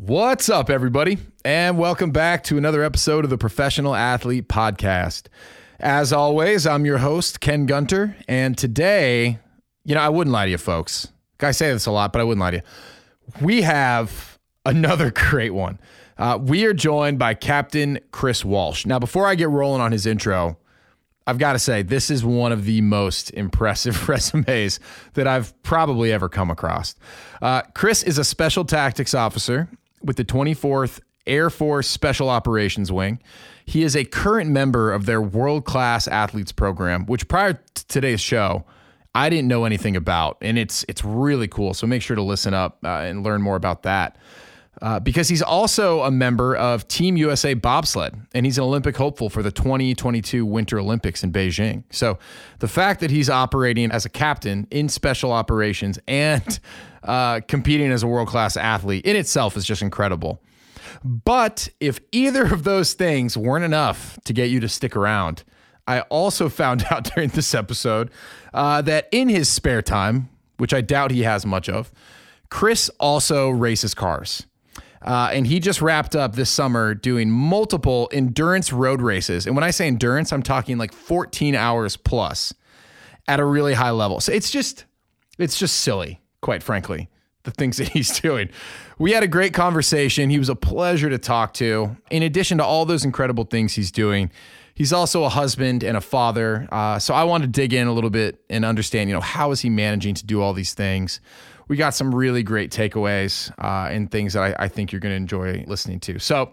What's up, everybody? And welcome back to another episode of the Professional Athlete Podcast. As always, I'm your host, Ken Gunter. And today, you know, I wouldn't lie to you, folks. I say this a lot, but I wouldn't lie to you. We have another great one. Uh, we are joined by Captain Chris Walsh. Now, before I get rolling on his intro, I've got to say, this is one of the most impressive resumes that I've probably ever come across. Uh, Chris is a special tactics officer with the 24th Air Force Special Operations Wing. He is a current member of their world class athletes program, which prior to today's show, I didn't know anything about, and it's it's really cool. So make sure to listen up uh, and learn more about that. Uh, because he's also a member of Team USA bobsled, and he's an Olympic hopeful for the 2022 Winter Olympics in Beijing. So, the fact that he's operating as a captain in special operations and uh, competing as a world class athlete in itself is just incredible. But if either of those things weren't enough to get you to stick around, I also found out during this episode uh, that in his spare time, which I doubt he has much of, Chris also races cars. Uh, and he just wrapped up this summer doing multiple endurance road races. And when I say endurance, I'm talking like 14 hours plus at a really high level. So it's just, it's just silly, quite frankly, the things that he's doing. We had a great conversation. He was a pleasure to talk to. In addition to all those incredible things he's doing, he's also a husband and a father. Uh, so I want to dig in a little bit and understand, you know, how is he managing to do all these things? we got some really great takeaways uh, and things that I, I think you're going to enjoy listening to. So,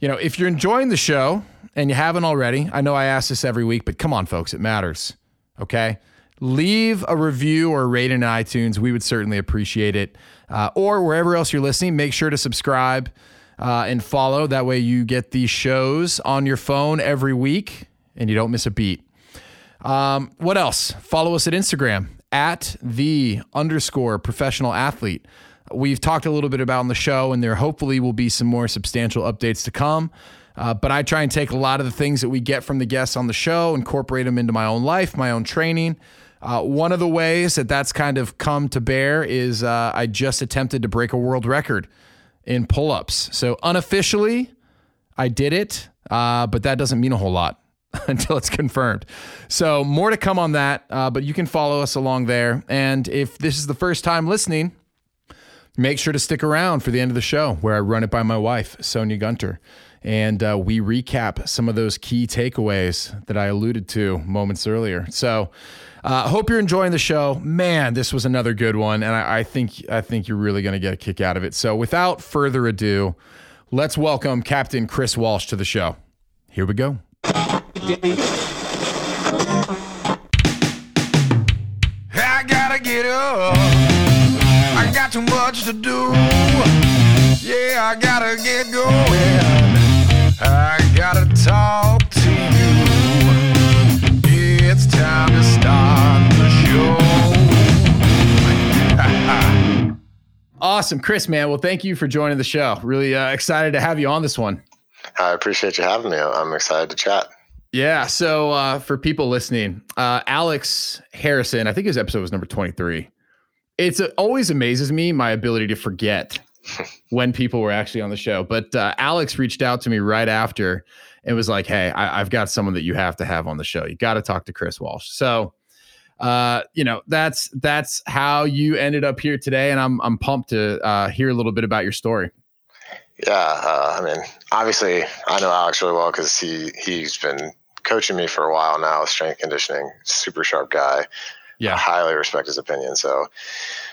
you know, if you're enjoying the show and you haven't already, I know I ask this every week, but come on, folks, it matters. Okay. Leave a review or rate in iTunes. We would certainly appreciate it. Uh, or wherever else you're listening, make sure to subscribe uh, and follow. That way you get these shows on your phone every week and you don't miss a beat. Um, what else? Follow us at Instagram at the underscore professional athlete. We've talked a little bit about on the show, and there hopefully will be some more substantial updates to come. Uh, but I try and take a lot of the things that we get from the guests on the show, incorporate them into my own life, my own training. Uh, one of the ways that that's kind of come to bear is uh, I just attempted to break a world record in pull ups. So unofficially, I did it, uh, but that doesn't mean a whole lot. until it's confirmed. So, more to come on that, uh, but you can follow us along there. And if this is the first time listening, make sure to stick around for the end of the show where I run it by my wife, Sonia Gunter. And uh, we recap some of those key takeaways that I alluded to moments earlier. So, uh, hope you're enjoying the show. Man, this was another good one, and I, I think I think you're really going to get a kick out of it. So, without further ado, let's welcome Captain Chris Walsh to the show. Here we go. I gotta get up. I got too much to do. Yeah, I gotta get going. I gotta talk to awesome, Chris, man. Well, thank you for joining the show. Really uh, excited to have you on this one. I appreciate you having me. I'm excited to chat. Yeah. So uh, for people listening, uh, Alex Harrison, I think his episode was number 23. It's it always amazes me my ability to forget when people were actually on the show. But uh, Alex reached out to me right after and was like, "Hey, I, have got someone that you have to have on the show. You got to talk to Chris Walsh." So, uh, you know, that's that's how you ended up here today, and I'm I'm pumped to uh, hear a little bit about your story. Yeah, uh, I mean, obviously, I know Alex really well because he he's been coaching me for a while now with strength conditioning. Super sharp guy. Yeah, I highly respect his opinion. So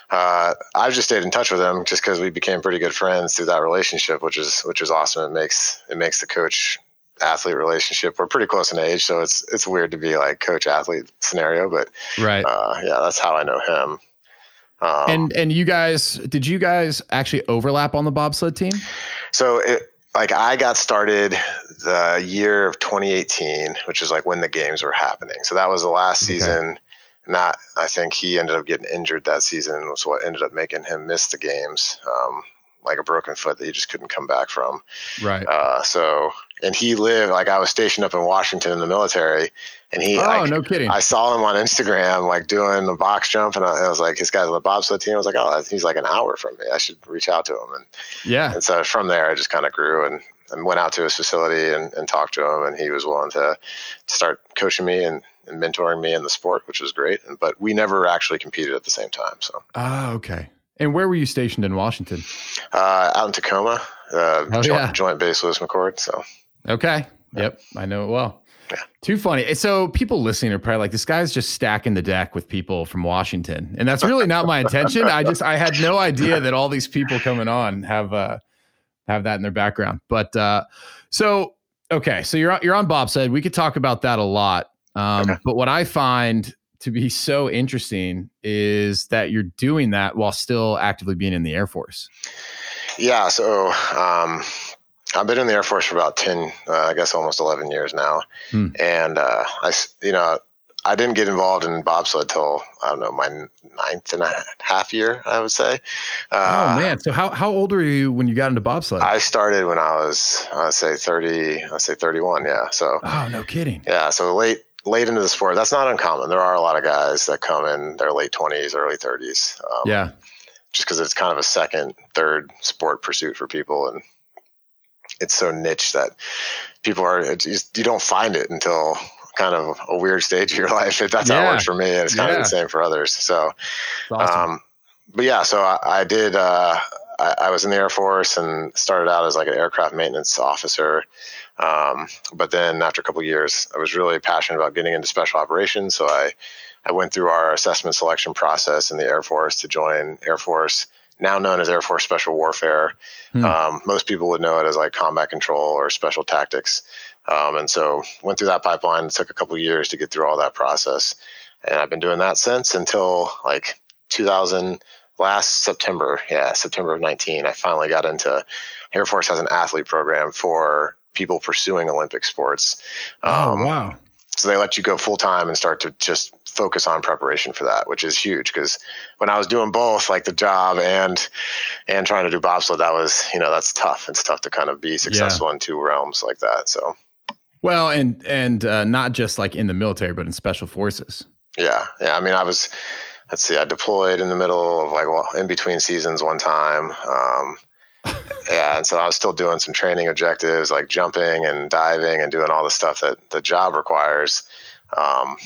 uh, I've just stayed in touch with him just because we became pretty good friends through that relationship, which is which is awesome. It makes it makes the coach athlete relationship. We're pretty close in age, so it's it's weird to be like coach athlete scenario, but right, uh, yeah, that's how I know him. Um, and and you guys, did you guys actually overlap on the bobsled team? So it, like I got started the year of 2018, which is like when the games were happening. So that was the last okay. season. That I think he ended up getting injured that season was what ended up making him miss the games. Um, like a broken foot that he just couldn't come back from. Right. Uh, so, and he lived like I was stationed up in Washington in the military, And he, oh, like, no kidding. I saw him on Instagram, like doing a box jump, and I, I was like, his guy's on the bobsled team. I was like, oh, he's like an hour from me. I should reach out to him. And yeah. And so from there, I just kind of grew and, and went out to his facility and, and talked to him, and he was willing to start coaching me and, and mentoring me in the sport, which was great. But we never actually competed at the same time. So. Oh, okay. And where were you stationed in Washington? Uh, out in Tacoma, uh, Oh, joint, yeah. joint base Lewis McChord. So Okay. Yep. I know it well. Yeah. Too funny. So people listening are probably like, this guy's just stacking the deck with people from Washington. And that's really not my intention. I just I had no idea that all these people coming on have uh have that in their background. But uh so okay, so you're on you're on bobsled. We could talk about that a lot. Um, Okay. but what I find to be so interesting is that you're doing that while still actively being in the Air Force. yeah, so um, I've been in the Air Force for about ten, uh, I guess almost eleven years now, Hmm. and uh, I, you know, I didn't get involved in bobsled till I don't know my ninth and a half year, I would say. Uh, oh man. So how how old were you when you got into bobsled? I started when I was, I'd say thirty, I'd say thirty-one. Yeah, so oh, no kidding. Yeah, so late late into the sport. That's not uncommon. There are a lot of guys that come in their late twenties, early thirties. Um, Yeah. just because it's kind of a second, third sport pursuit for people, and it's so niche that people are just, you don't find it until kind of a weird stage of your life. That's how it works for me, and it's kind Yeah. of the same for others. So awesome. um, but yeah, so I, I did. Uh, I, I was in the Air Force and started out as like an aircraft maintenance officer. Um, but then after a couple of years, I was really passionate about getting into special operations. So I, I went through our assessment selection process in the Air Force to join Air Force, now known as Air Force Special Warfare. Hmm. Um, most people would know it as like combat control or special tactics. Um, and so went through that pipeline. It took a couple of years to get through all that process, and I've been doing that since until like 2000 last September. Yeah, September of 19. I finally got into Air Force has an athlete program for people pursuing Olympic sports. oh Um, wow. so they let you go full time and start to just focus on preparation for that, which is huge. Because when I was doing both, like the job and and trying to do bobsled, that was you know that's tough. It's tough to kind of be successful in two realms like that. So Well, and and uh, not just like in the military, but in special forces. yeah, yeah. I mean, I was let's see, I deployed in the middle of like well in between seasons one time. Um, yeah, and so I was still doing some training objectives like jumping and diving and doing all the stuff that the job requires. Um,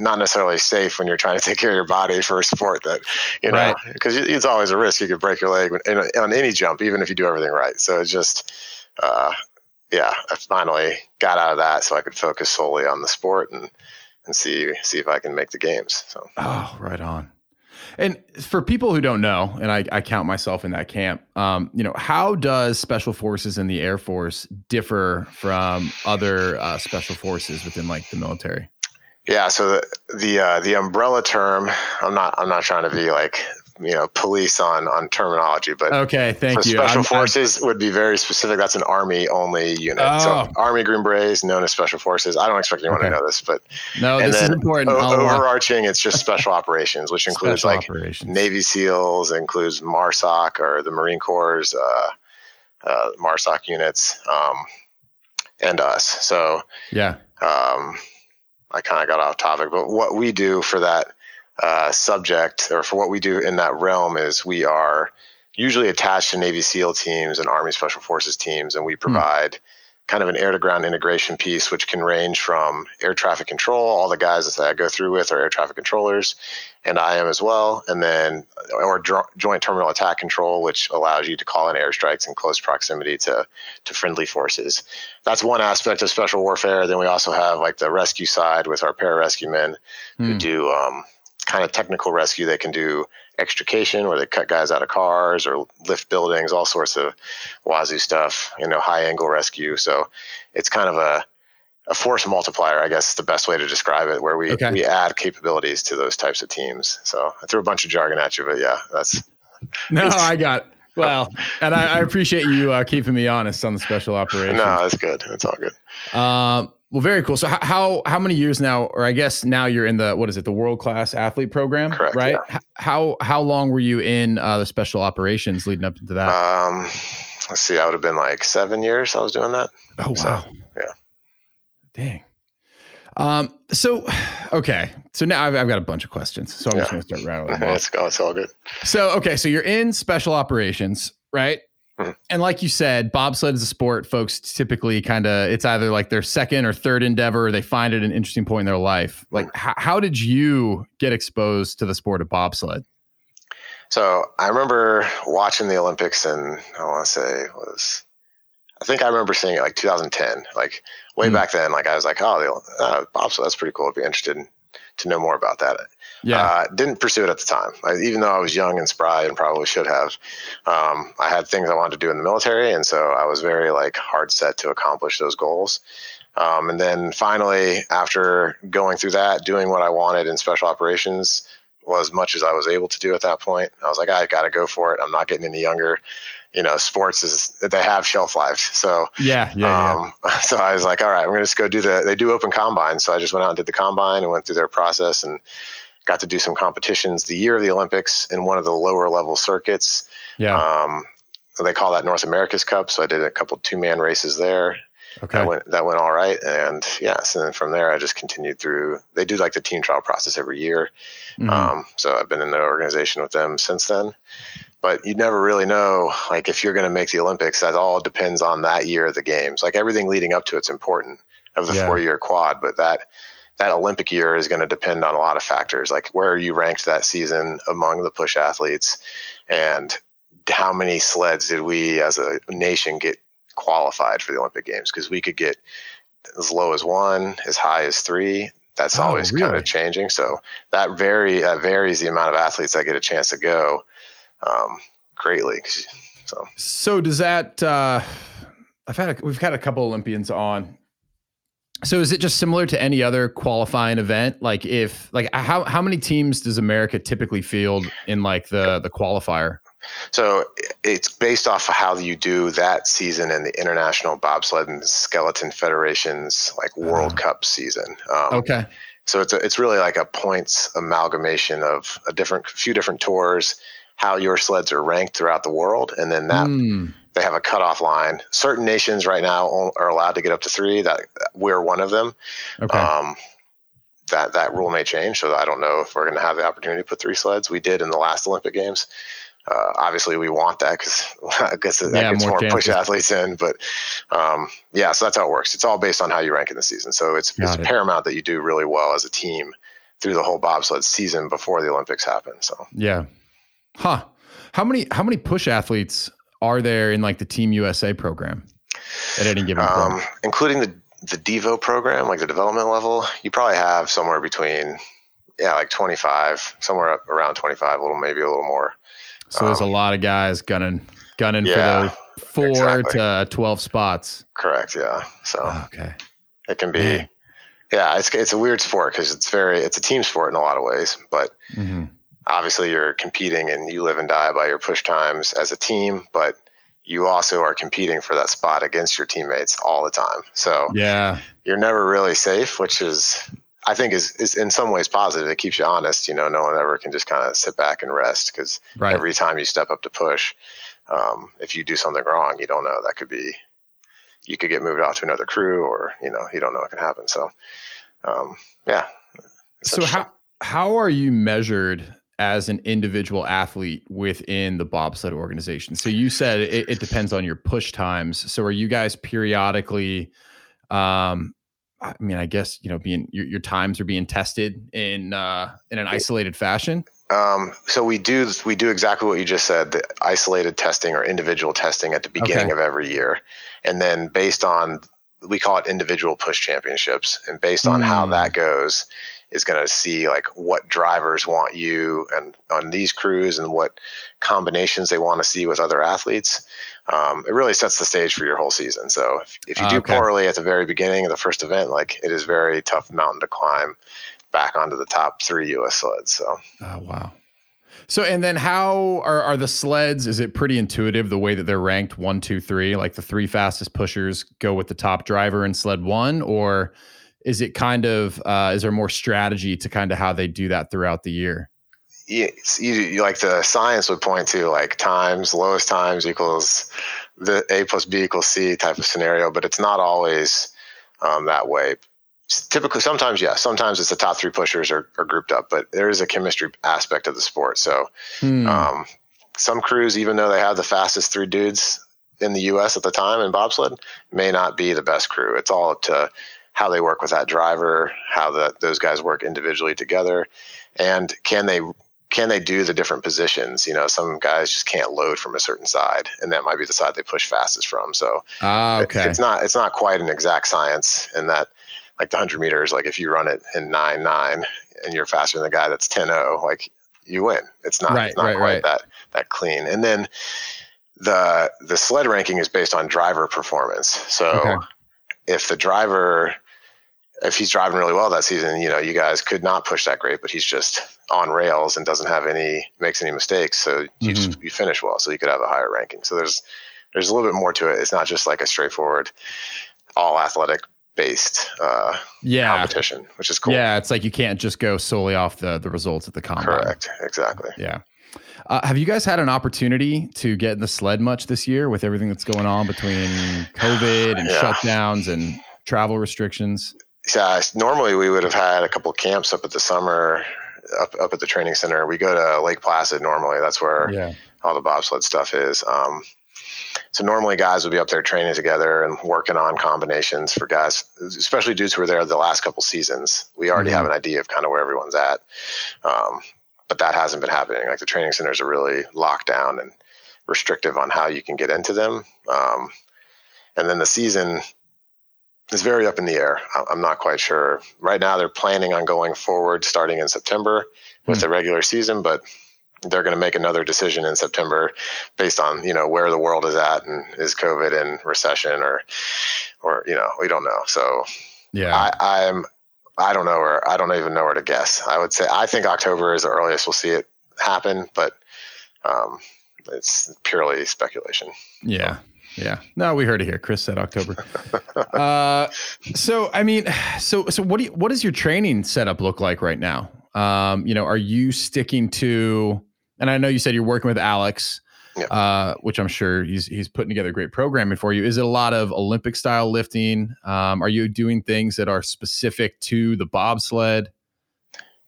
not necessarily safe when you're trying to take care of your body for a sport that you know Right. because it's always a risk you could break your leg in, on any jump even if you do everything right so it's just uh, yeah i finally got out of that so i could focus solely on the sport and and see see if i can make the games so Oh, right on. And for people who don't know, and I, I count myself in that camp, um, you know, how does special forces in the Air Force differ from other uh, special forces within like the military? Yeah, so the the, uh, the umbrella term. I'm not I'm not trying to be like you know police on on terminology, but Okay, thank so you. special I'm- I'm- forces would be very specific. That's an army only unit. Oh. So Army Green Berets, known as special forces. I don't expect anyone Okay. to know this, but no, and this is important. o- overarching, it's just special operations, which includes special like operations. Navy SEALs, includes MARSOC or the Marine Corps' uh, uh, MARSOC units, um, and us. So Yeah. um, I kind of got off topic, but what we do for that uh, subject or for what we do in that realm is we are usually attached to Navy SEAL teams and Army Special Forces teams, and we provide kind of an air to ground integration piece, which can range from air traffic control. All the guys that I go through with are air traffic controllers, and I am as well. And then, or dro- joint terminal attack control, which allows you to call in airstrikes in close proximity to to friendly forces. That's one aspect of special warfare. Then we also have like the rescue side with our pararescue men who Hmm. do um, kind of technical rescue. They can do extrication where they cut guys out of cars or lift buildings, all sorts of wazoo stuff, you know, high angle rescue. So it's kind of a, a force multiplier, I guess is the best way to describe it, where we, Okay. we add capabilities to those types of teams. So I threw a bunch of jargon at you, but yeah, that's No, I got well, and I, I appreciate you uh, keeping me honest on the special operations. no, that's good. It's all good. Um, well, very cool. So how how many years now, or I guess now you're in the what is it, the world class athlete program, Correct, right? yeah. How how long were you in uh, the special operations leading up into that? Um, let's see, I would have been like seven years I was doing that. oh so, wow, yeah. dang. Um, so, okay. So now I've, I've got a bunch of questions. So I'm yeah. just going to start rattling. Let's go. It's all good. So, okay. So you're in special operations, right? And like you said, bobsled is a sport folks typically kind of, it's either like their second or third endeavor, or they find it an interesting point in their life. Like, h- how did you get exposed to the sport of bobsled? So I remember watching the Olympics and I want to say was I think I remember seeing it like 2010, like way mm. back then. Like I was like, oh, the, uh, bobsled, that's pretty cool. I'd be interested in, to know more about that. Yeah. Uh, didn't pursue it at the time, I, even though I was young and spry and probably should have. Um, I had things I wanted to do in the military, and so I was very like hard set to accomplish those goals. Um, and then finally, after going through that, doing what I wanted in special operations, was as much as I was able to do at that point, I was like, I got to go for it. I'm not getting any younger you know, sports is they have shelf lives. So yeah, yeah, um, yeah. So I was like, all right, I'm going to just go do the. They do open combine, so I just went out and did the combine and went through their process and got to do some competitions the year of the Olympics in one of the lower level circuits. Yeah. Um, they call that North America's Cup. So I did a couple two man races there. Okay. That went that went all right, and yes, and then from there I just continued through. They do like the team trial process every year, mm-hmm. um, so I've been in the organization with them since then but you never really know like if you're going to make the olympics that all depends on that year of the games like everything leading up to it's important of the yeah. four year quad but that that olympic year is going to depend on a lot of factors like where are you ranked that season among the push athletes and how many sleds did we as a nation get qualified for the olympic games because we could get as low as one as high as three that's oh, always really? kind of changing so that vary that varies the amount of athletes that get a chance to go um, greatly. So, so does that? Uh, I've had a, we've had a couple Olympians on. So is it just similar to any other qualifying event? Like if like how how many teams does America typically field in like the the qualifier? So it's based off of how you do that season in the International Bobsled and Skeleton Federation's like World uh, Cup season. Um, okay. So it's a, it's really like a points amalgamation of a different few different tours how your sleds are ranked throughout the world, and then that mm. They have a cutoff line. Certain nations right now are allowed to get up to three. That we're one of them. Okay. Um, that that rule may change, so I don't know if we're going to have the opportunity to put three sleds. We did in the last Olympic Games. Uh, obviously, we want that because I guess that yeah, gets more, more push athletes in. But um, yeah, so that's how it works. It's all based on how you rank in the season. So it's, it's it. paramount that you do really well as a team through the whole bobsled season before the Olympics happen. So yeah, Huh. How many how many push athletes are there in like the Team USA program at any given um, point? Including the the Devo program, like the development level, you probably have somewhere between yeah, like 25, somewhere around 25, a little maybe a little more. So um, there's a um, lot of guys gunning gunning yeah, for the four exactly. to 12 spots. Correct, yeah. So okay. It can be Man. yeah, it's it's a weird sport cuz it's very it's a team sport in a lot of ways, but mm-hmm obviously you're competing and you live and die by your push times as a team, but you also are competing for that spot against your teammates all the time. So yeah, you're never really safe, which is I think is is in some ways positive. It keeps you honest. You know, no one ever can just kind of sit back and rest because right. every time you step up to push, um, if you do something wrong, you don't know that could be you could get moved off to another crew, or you know, you don't know what can happen. So, um, yeah. So how how are you measured as an individual athlete within the bobsled organization? So you said it, it depends on your push times. So are you guys periodically? Um, I mean, I guess you know, being your, your times are being tested in uh, in an isolated fashion. Um, so we do we do exactly what you just said: the isolated testing or individual testing at the beginning okay. of every year, and then based on we call it individual push championships, and based on mm. how that goes, is going to see like what drivers want you and on these crews and what combinations they want to see with other athletes. Um, it really sets the stage for your whole season. So if, if you do okay. poorly at the very beginning of the first event, like it is very tough mountain to climb back onto the top three U.S. sleds. So. Oh wow. So and then how are are the sleds? Is it pretty intuitive the way that they're ranked one, two, three? Like the three fastest pushers go with the top driver in sled one, or is it kind of uh, is there more strategy to kind of how they do that throughout the year? Yeah, you, you, like the science would point to like times lowest times equals the a plus b equals c type of scenario, but it's not always um, that way. typically sometimes yeah sometimes it's the top three pushers are, are grouped up but there is a chemistry aspect of the sport so hmm. um, some crews even though they have the fastest three dudes in the us at the time in bobsled may not be the best crew it's all up to how they work with that driver how the, those guys work individually together and can they can they do the different positions? You know, some guys just can't load from a certain side, and that might be the side they push fastest from. So, ah, okay. it's not it's not quite an exact science in that, like the hundred meters, like if you run it in nine nine and you're faster than the guy that's 10-0, like you win. It's not, right, it's not right, quite right. that that clean. And then the the sled ranking is based on driver performance. So okay. If the driver if he's driving really well that season, you know, you guys could not push that great, but he's just on rails and doesn't have any makes any mistakes, so you mm-hmm. just, you finish well, so you could have a higher ranking. So there's there's a little bit more to it. It's not just like a straightforward all athletic based uh, yeah. competition, which is cool. Yeah, it's like you can't just go solely off the the results at the combine. Correct. Exactly. Yeah. Uh, have you guys had an opportunity to get in the sled much this year with everything that's going on between COVID and yeah. shutdowns and travel restrictions? Yeah, normally we would have had a couple camps up at the summer, up up at the training center. We go to Lake Placid normally. That's where yeah. all the bobsled stuff is. Um, so normally guys would be up there training together and working on combinations for guys, especially dudes who were there the last couple seasons. We already mm-hmm. have an idea of kind of where everyone's at, um, but that hasn't been happening. Like the training centers are really locked down and restrictive on how you can get into them. Um, and then the season is very up in the air. I'm not quite sure. Right now, they're planning on going forward starting in September with mm. the regular season, but they're going to make another decision in September based on you know where the world is at and is COVID in recession or or you know we don't know. So yeah, I, I'm I don't know where I don't even know where to guess. I would say I think October is the earliest we'll see it happen, but um, it's purely speculation. Yeah. Yeah. No, we heard it here. Chris said October. uh, so, I mean, so, so what do you, what does your training setup look like right now? Um, you know, are you sticking to, and I know you said you're working with Alex, uh, which I'm sure he's, he's putting together great programming for you. Is it a lot of Olympic style lifting? Um, are you doing things that are specific to the bobsled?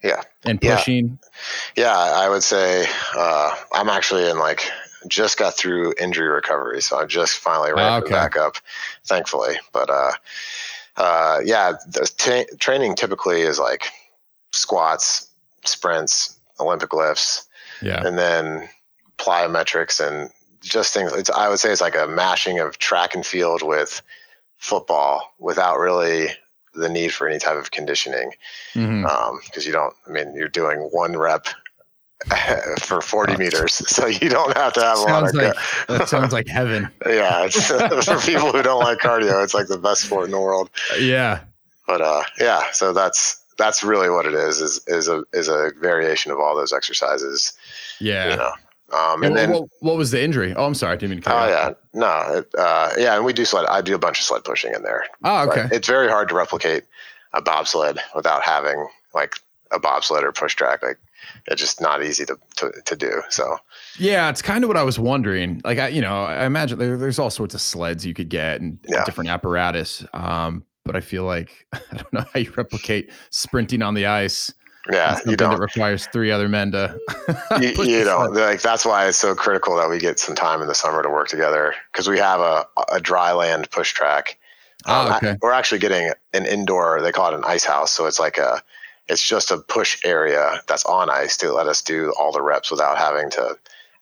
Yeah. And pushing? Yeah, yeah I would say, uh, I'm actually in like just got through injury recovery, so I'm just finally ramping okay. back up, thankfully. But uh, uh, yeah, the t- training typically is like squats, sprints, Olympic lifts, yeah, and then plyometrics and just things. It's I would say it's like a mashing of track and field with football without really the need for any type of conditioning because mm-hmm. um, you don't. I mean, you're doing one rep for 40 meters. So you don't have to have a lot of. Like, that sounds like heaven. yeah. for people who don't like cardio, it's like the best sport in the world. Yeah. But uh, yeah, so that's that's really what it is is is a is a variation of all those exercises. Yeah. You know. Um, and, and then what, what, was the injury? Oh, I'm sorry, I didn't mean to. Oh yeah, no, it, uh, yeah, and we do sled. I do a bunch of sled pushing in there. Oh, okay. But it's very hard to replicate a bobsled without having like a bobsled or push track. Like it's just not easy to, to, to do. So yeah, it's kind of what I was wondering. Like I, you know, I imagine there, there's all sorts of sleds you could get and yeah. different apparatus. Um, but I feel like I don't know how you replicate sprinting on the ice. Yeah, you don't. It requires three other men to. you, you know, like that's why it's so critical that we get some time in the summer to work together because we have a a dry land push track. Oh, um, okay. I, we're actually getting an indoor. They call it an ice house. So it's like a it's just a push area that's on ice to let us do all the reps without having to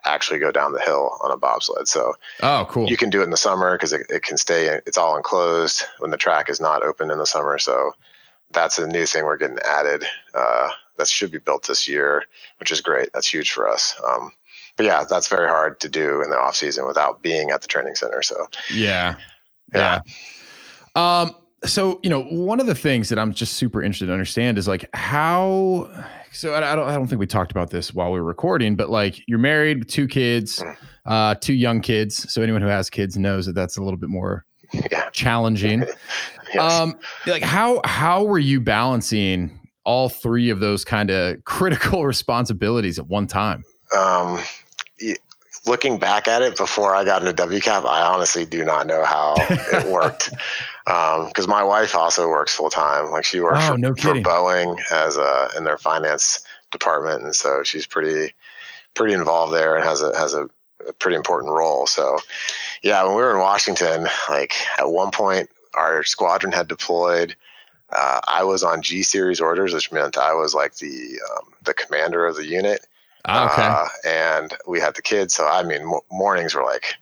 actually go down the hill on a bobsled. So, oh, cool. You can do it in the summer because it, it can stay, it's all enclosed when the track is not open in the summer. So, that's a new thing we're getting added. Uh, that should be built this year, which is great. That's huge for us. Um, but yeah, that's very hard to do in the off season without being at the training center. So, yeah. Yeah. yeah. Um, so you know one of the things that i'm just super interested to understand is like how so I, don't i don't think we talked about this while we were recording but like you're married with two kids mm. uh two young kids so anyone who has kids knows that that's a little bit more yeah. challenging yes. um like how how were you balancing all three of those kind of critical responsibilities at one time um looking back at it before I got into WCAP, I honestly do not know how it worked. because um, my wife also works full time. Like she works oh, for, no for, Boeing as a in their finance department, and so she's pretty pretty involved there and has a has a, a pretty important role. So, yeah, when we were in Washington, like at one point, our squadron had deployed. Uh, I was on G series orders, which meant I was like the um, the commander of the unit. Ah, okay. Uh, and we had the kids, so I mean, mornings were like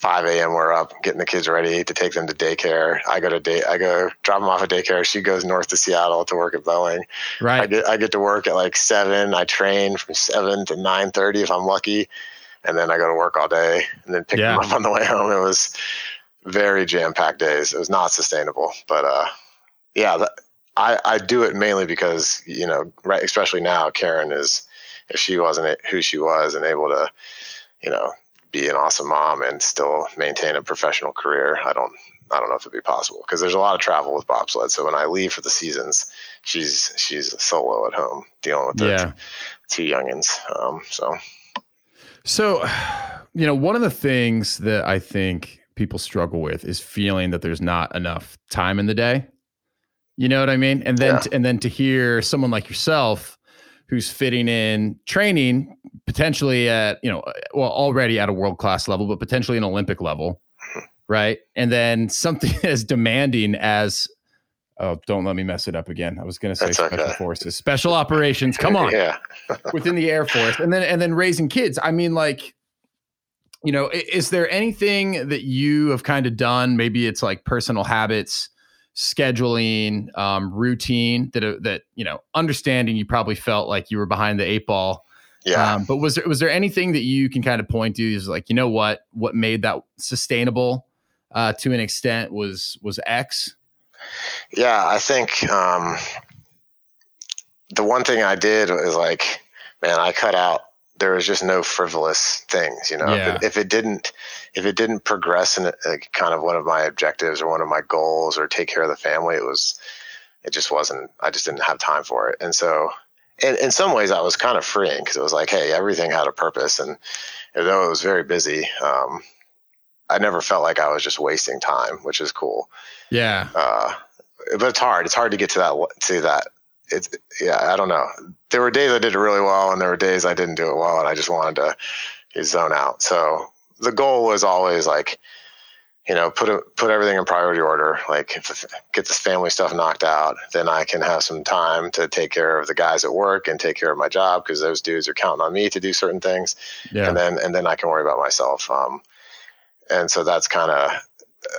5 a.m. We're up getting the kids ready to take them to daycare. I go to day, I go drop them off at daycare. She goes north to Seattle to work at Boeing. Right. I get, I get to work at like seven. I train from seven to 9:30 if I'm lucky, and then I go to work all day and then pick yeah. them up on the way home. It was very jam packed days. It was not sustainable, but uh, yeah, that, I I do it mainly because you know, right, especially now, Karen is if she wasn't who she was and able to, you know, be an awesome mom and still maintain a professional career. I don't I don't know if it'd be possible because there's a lot of travel with bobsled. So when I leave for the seasons, she's she's solo at home dealing with the yeah. two youngins. Um, so, so you know, one of the things that I think people struggle with is feeling that there's not enough time in the day. You know what I mean? And then yeah. to, and then to hear someone like yourself who's fitting in training potentially at you know well already at a world class level but potentially an olympic level right and then something as demanding as oh don't let me mess it up again i was going to say That's special okay. forces special operations come on yeah within the air force and then and then raising kids i mean like you know is there anything that you have kind of done maybe it's like personal habits scheduling um, routine that uh, that you know understanding you probably felt like you were behind the eight ball yeah. um, but was there was there anything that you can kind of point to is like you know what? What made that sustainable uh, to an extent was was x yeah i think um, the one thing i did was like man i cut out there was just no frivolous things you know? Yeah. if, it, if, it, didn't if it didn't progress in a, a kind of one of my objectives or one of my goals or take care of the family it was it just wasn't i just didn't have time for it. And so in, in some ways i was kind of freeing because it was like hey everything had a purpose. And though it was very busy um, i never felt like i was just wasting time which is cool. Yeah. Uh, but it's hard. It's hard to get to that to that it's yeah, I don't know. There were days I did it really well, and there were days I didn't do it well, and I just wanted to zone out. So the goal was always like, you know, put a, put everything in priority order. Like, if, get this family stuff knocked out, then I can have some time to take care of the guys at work and take care of my job because those dudes are counting on me to do certain things. Yeah. And then and then I can worry about myself. Um, and so that's kind of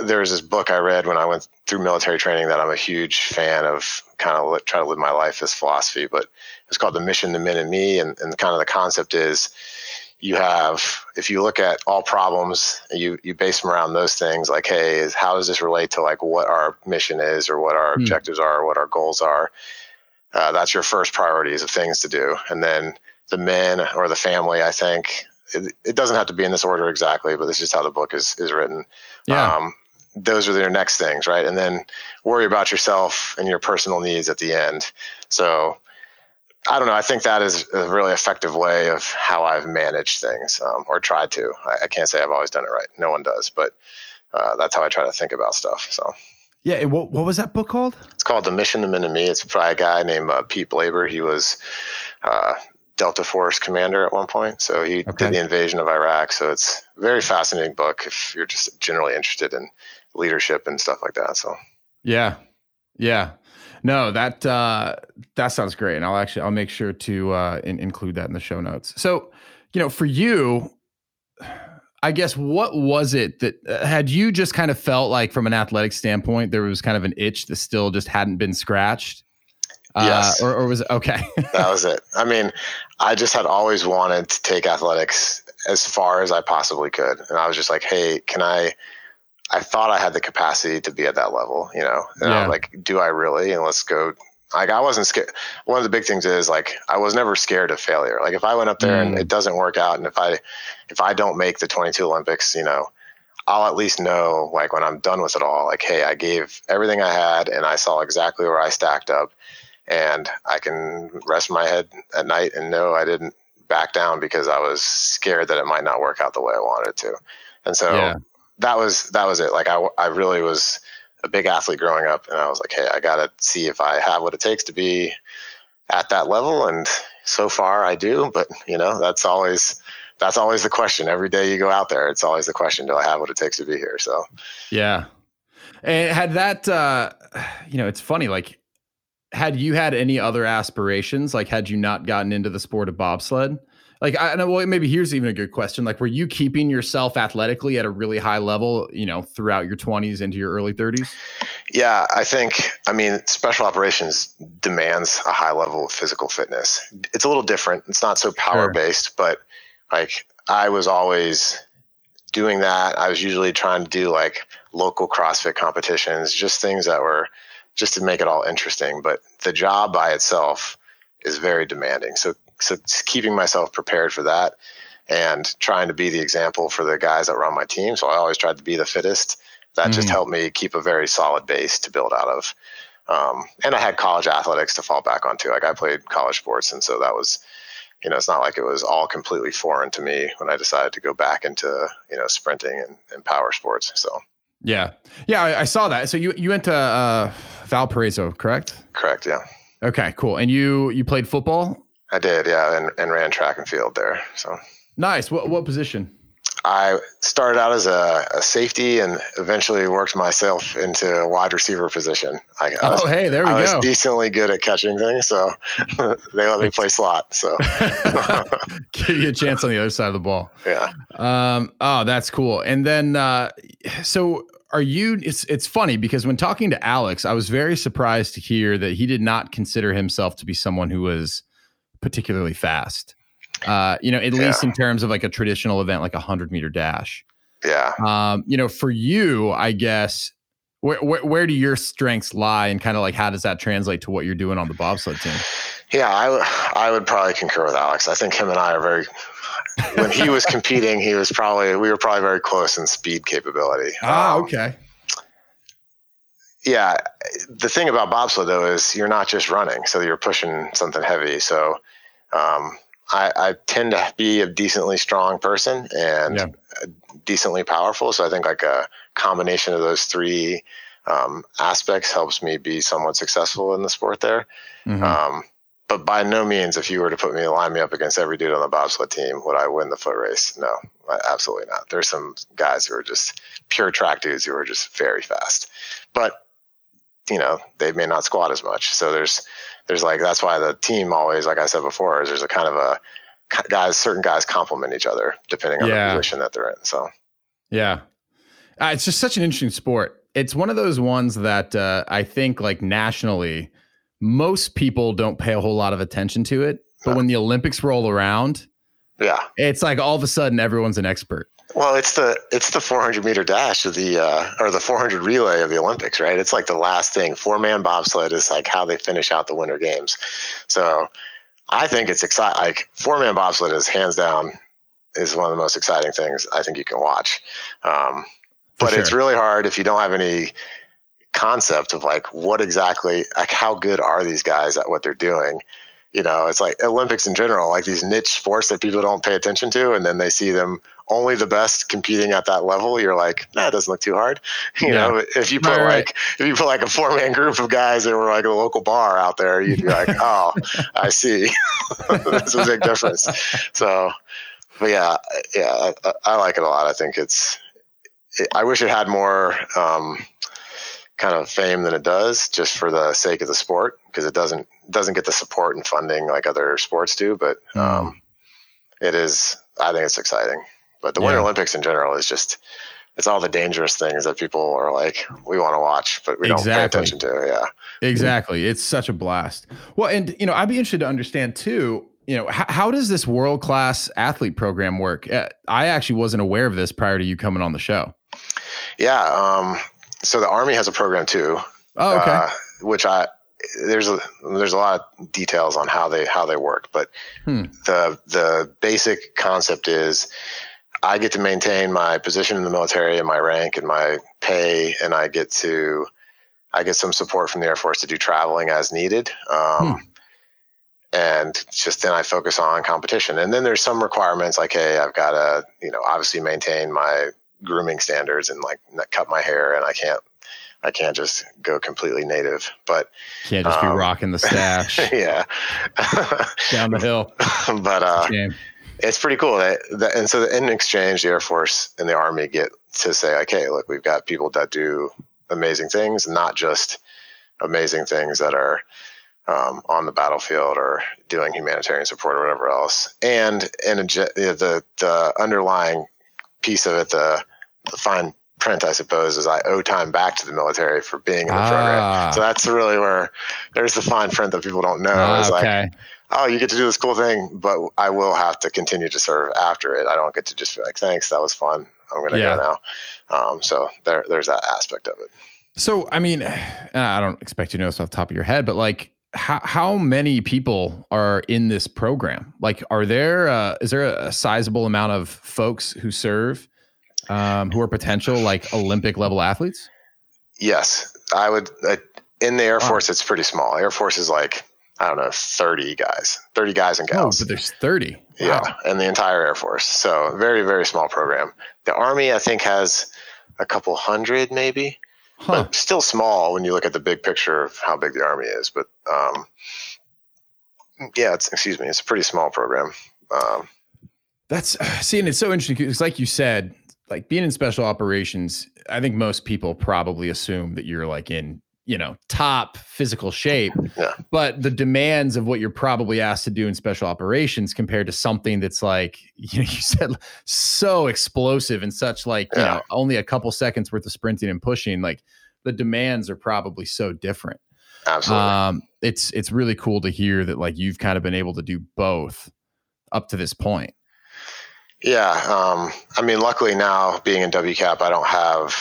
there's this book I read when I went through military training that I'm a huge fan of, kind of li- try to live my life as philosophy, but it's called The Mission, the Men, and Me. And, and kind of the concept is you have, if you look at all problems, you, you base them around those things like, hey, is, how does this relate to like what our mission is or what our mm. objectives are or what our goals are? Uh, that's your first priorities of things to do. And then the men or the family, I think, it, it, doesn't have to be in this order exactly, but this is how the book is, is written. Yeah. Um, those are their next things, right? And then worry about yourself and your personal needs at the end. So I don't know. I think that is a really effective way of how I've managed things um, or tried to. I, I, can't say I've always done it right. No one does, but uh, that's how I try to think about stuff. So. Yeah. What, what was that book called? It's called The Mission, the Men and Me. It's by a guy named uh, Pete Blaber. He was uh, Delta Force commander at one point. So he okay. did the invasion of Iraq. So it's a very fascinating book if you're just generally interested in leadership and stuff like that. So yeah, yeah. No, that uh, that sounds great, and I'll actually I'll make sure to uh, in, include that in the show notes. So, you know, for you, I guess what was it that uh, had you just kind of felt like from an athletic standpoint there was kind of an itch that still just hadn't been scratched? Uh, yes. Or, or was it okay? that was it. I mean, I just had always wanted to take athletics as far as I possibly could, and I was just like, hey, can I? I thought I had the capacity to be at that level, you know. And yeah. I'm like, do I really? And let's go. Like I wasn't scared. One of the big things is like I was never scared of failure. Like if I went up there mm. and it doesn't work out, and if I if I don't make the 22 Olympics, you know, I'll at least know like when I'm done with it all, like, hey, I gave everything I had, and I saw exactly where I stacked up, and I can rest my head at night and know I didn't back down because I was scared that it might not work out the way I wanted it to. And so yeah. that was that was it. Like I I really was a big athlete growing up, and I was like, hey, I got to see if I have what it takes to be at that level. And so far, I do. But you know, that's always that's always the question. Every day you go out there, it's always the question: Do I have what it takes to be here? So, yeah. And had that, uh, you know, it's funny. Like, had you had any other aspirations? Like, had you not gotten into the sport of bobsled? like I know well maybe here's even a good question like were you keeping yourself athletically at a really high level you know throughout your 20s into your early 30s yeah I think I mean special operations demands a high level of physical fitness it's a little different it's not so power based sure. but like I was always doing that I was usually trying to do like local CrossFit competitions just things that were just to make it all interesting but the job by itself is very demanding so so keeping myself prepared for that and trying to be the example for the guys that were on my team. So I always tried to be the fittest. That mm-hmm. just helped me keep a very solid base to build out of. Um, and I had college athletics to fall back onto. Like I played college sports, and so that was, you know, it's not like it was all completely foreign to me when I decided to go back into you know sprinting and, and power sports. So. Yeah, yeah, I, I, saw that. So you you went to uh, Valparaiso, correct? Correct. Yeah. Okay, cool. And you you played football I did, yeah, and, and ran track and field there. So nice. What what position? I started out as a, a, safety and eventually worked myself into a wide receiver position. I, oh, was, hey, there we I go. was decently good at catching things, so they let me play slot. So give you a chance on the other side of the ball. Yeah. Um. Oh, that's cool. And then, uh, so are you? It's it's funny because when talking to Alex, I was very surprised to hear that he did not consider himself to be someone who was particularly fast. Uh, you know, at yeah. least in terms of like a traditional event, like a hundred meter dash. Yeah. Um, you know, for you, I guess, where, where, where do your strengths lie, and kind of like how does that translate to what you're doing on the bobsled team? Yeah, I, w- I would probably concur with Alex. I think him and I are very. When he was competing, he was probably we were probably very close in speed capability. Ah, um, okay yeah, the thing about bobsled though is you're not just running, so you're pushing something heavy. So um, I, I, tend to be a decently strong person and yeah. decently powerful. So I think like a combination of those three um, aspects helps me be somewhat successful in the sport there. Mm-hmm. Um, but by no means, if you were to put me line me up against every dude on the bobsled team, would I win the foot race? No, absolutely not. There's some guys who are just pure track dudes who are just very fast. But you know they may not squat as much. So there's there's like that's why the team always, like I said before, is there's a kind of a guys certain guys complement each other depending on yeah. the position that they're in. So yeah, uh, it's just such an interesting sport. It's one of those ones that uh, I think like nationally, most people don't pay a whole lot of attention to it. But when the Olympics roll around, yeah, it's like all of a sudden everyone's an expert. Well, it's the it's the 400 meter dash of the uh, or the 400 relay of the Olympics, right? It's like the last thing. Four man bobsled is like how they finish out the Winter Games. So I think it's exciting. Like four man bobsled is hands down is one of the most exciting things I think you can watch. Um, but sure. it's really hard if you don't have any concept of like what exactly like how good are these guys at what they're doing you know it's like olympics in general like these niche sports that people don't pay attention to and then they see them only the best competing at that level, you're like, nah, it doesn't look too hard. You yeah. know, if you put right, like if you put like a four man group of guys that were like a local bar out there, you'd be like, oh, I see. That's a big difference. So, but yeah, yeah, I, I, like it a lot. I think it's. It, I wish it had more um, kind of fame than it does, just for the sake of the sport, because it doesn't doesn't get the support and funding like other sports do. But um, it is. I think it's exciting. But the yeah. Winter Olympics in general is just it's all the dangerous things that people are like we want to watch, but we exactly. don't pay attention to. Yeah, exactly. It's such a blast. Well, and you know, I'd be interested to understand too. You know, how, how does this world class athlete program work? Uh, I actually wasn't aware of this prior to you coming on the show. Yeah. Um, so the Army has a program too. Oh, okay. Uh, which I there's a there's a lot of details on how they how they work, but hmm. the the basic concept is I get to maintain my position in the military and my rank and my pay, and I get to I get some support from the Air Force to do traveling as needed. Um, hmm. And just then I focus on competition. And then there's some requirements like, hey, I've got to, you know, obviously maintain my grooming standards and like cut my hair, and I can't I can't just go completely native. But can't just um, be rocking the stash. yeah, down the hill. but uh, it's pretty cool. That, that, and so in exchange, the Air Force and the Army get to say, okay, look, we've got people that do amazing things, not just amazing things that are um, on the battlefield or doing humanitarian support or whatever else. And and the the underlying piece of it, the fine print, I suppose, is I owe time back to the military for being in the ah. program. So that's really where there's the fine print that people don't know. Ah, is okay. like, oh, you get to do this cool thing, but I will have to continue to serve after it. I don't get to just be like, thanks, that was fun. I'm going to yeah. go now. Um, so there, there's that aspect of it. So, I mean, I don't expect you to know this off the top of your head, but like, how how many people are in this program? Like, are there uh, is there a sizable amount of folks who serve um, who are potential like Olympic level athletes? Yes, I would. Uh, in the Air wow. Force, it's pretty small. Air Force is like I don't know, thirty guys, thirty guys and gals. Oh, but there's thirty. Wow. Yeah, and the entire Air Force. So very very small program. The Army, I think, has a couple hundred maybe. Huh. But still small when you look at the big picture of how big the army is. But um, yeah, it's excuse me, it's a pretty small program. Um, That's see, and it's so interesting because, like you said, like being in special operations, I think most people probably assume that you're like in you know top physical shape yeah. but the demands of what you're probably asked to do in special operations compared to something that's like you know you said so explosive and such like yeah. you know only a couple seconds worth of sprinting and pushing like the demands are probably so different absolutely um, it's it's really cool to hear that like you've kind of been able to do both up to this point yeah um, i mean luckily now being in wcap i don't have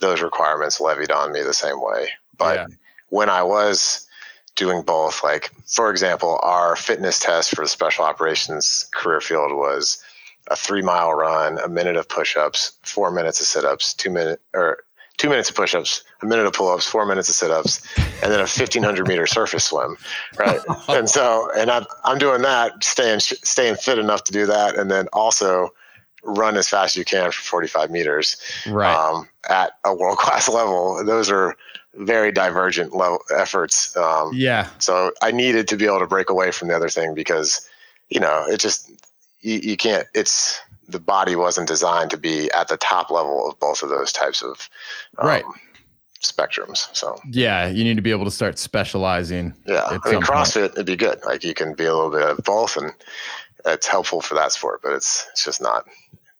those requirements levied on me the same way but yeah. when I was doing both, like for example, our fitness test for the special operations career field was a three mile run, a minute of push ups, four minutes of sit ups, two minute or two minutes of push ups, a minute of pull ups, four minutes of sit ups, and then a 1500 meter surface swim. Right. and so, and I'm, I'm doing that, staying, staying fit enough to do that. And then also run as fast as you can for 45 meters right. Um, at a world class level. Those are very divergent level efforts. Um, yeah. So I needed to be able to break away from the other thing because, you know, it just you, you can't. It's the body wasn't designed to be at the top level of both of those types of um, right spectrums. So yeah, you need to be able to start specializing. Yeah, I mean CrossFit point. it'd be good. Like you can be a little bit of both, and it's helpful for that sport. But it's it's just not.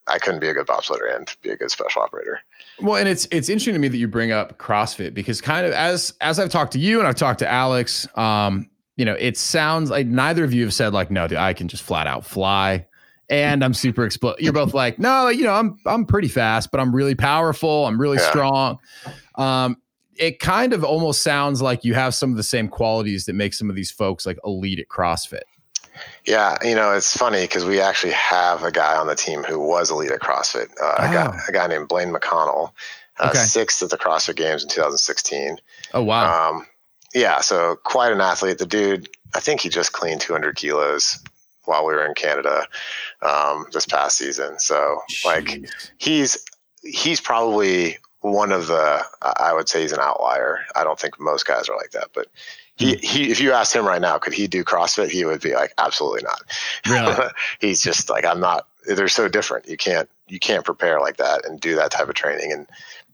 I couldn't be a good bobsledder and be a good special operator. Well, and it's it's interesting to me that you bring up CrossFit because kind of as as I've talked to you and I've talked to Alex, um, you know, it sounds like neither of you have said like, no, dude, I can just flat out fly, and I'm super explosive. You're both like, no, you know, I'm I'm pretty fast, but I'm really powerful. I'm really yeah. strong. Um, it kind of almost sounds like you have some of the same qualities that make some of these folks like elite at CrossFit. Yeah, you know, it's funny because we actually have a guy on the team who was elite at CrossFit. Uh, oh. a, guy, a, guy, named Blaine McConnell, uh, okay. sixth at the CrossFit Games in 2016. Oh wow! Um, yeah, so quite an athlete. The dude, I think he just cleaned 200 kilos while we were in Canada um, this past season. So Jeez. like he's he's probably one of the I would say he's an outlier. I don't think most guys are like that, but he, hmm. he if you asked him right now could he do crossfit he would be like absolutely not really? he's just like i'm not they're so different you can't you can't prepare like that and do that type of training and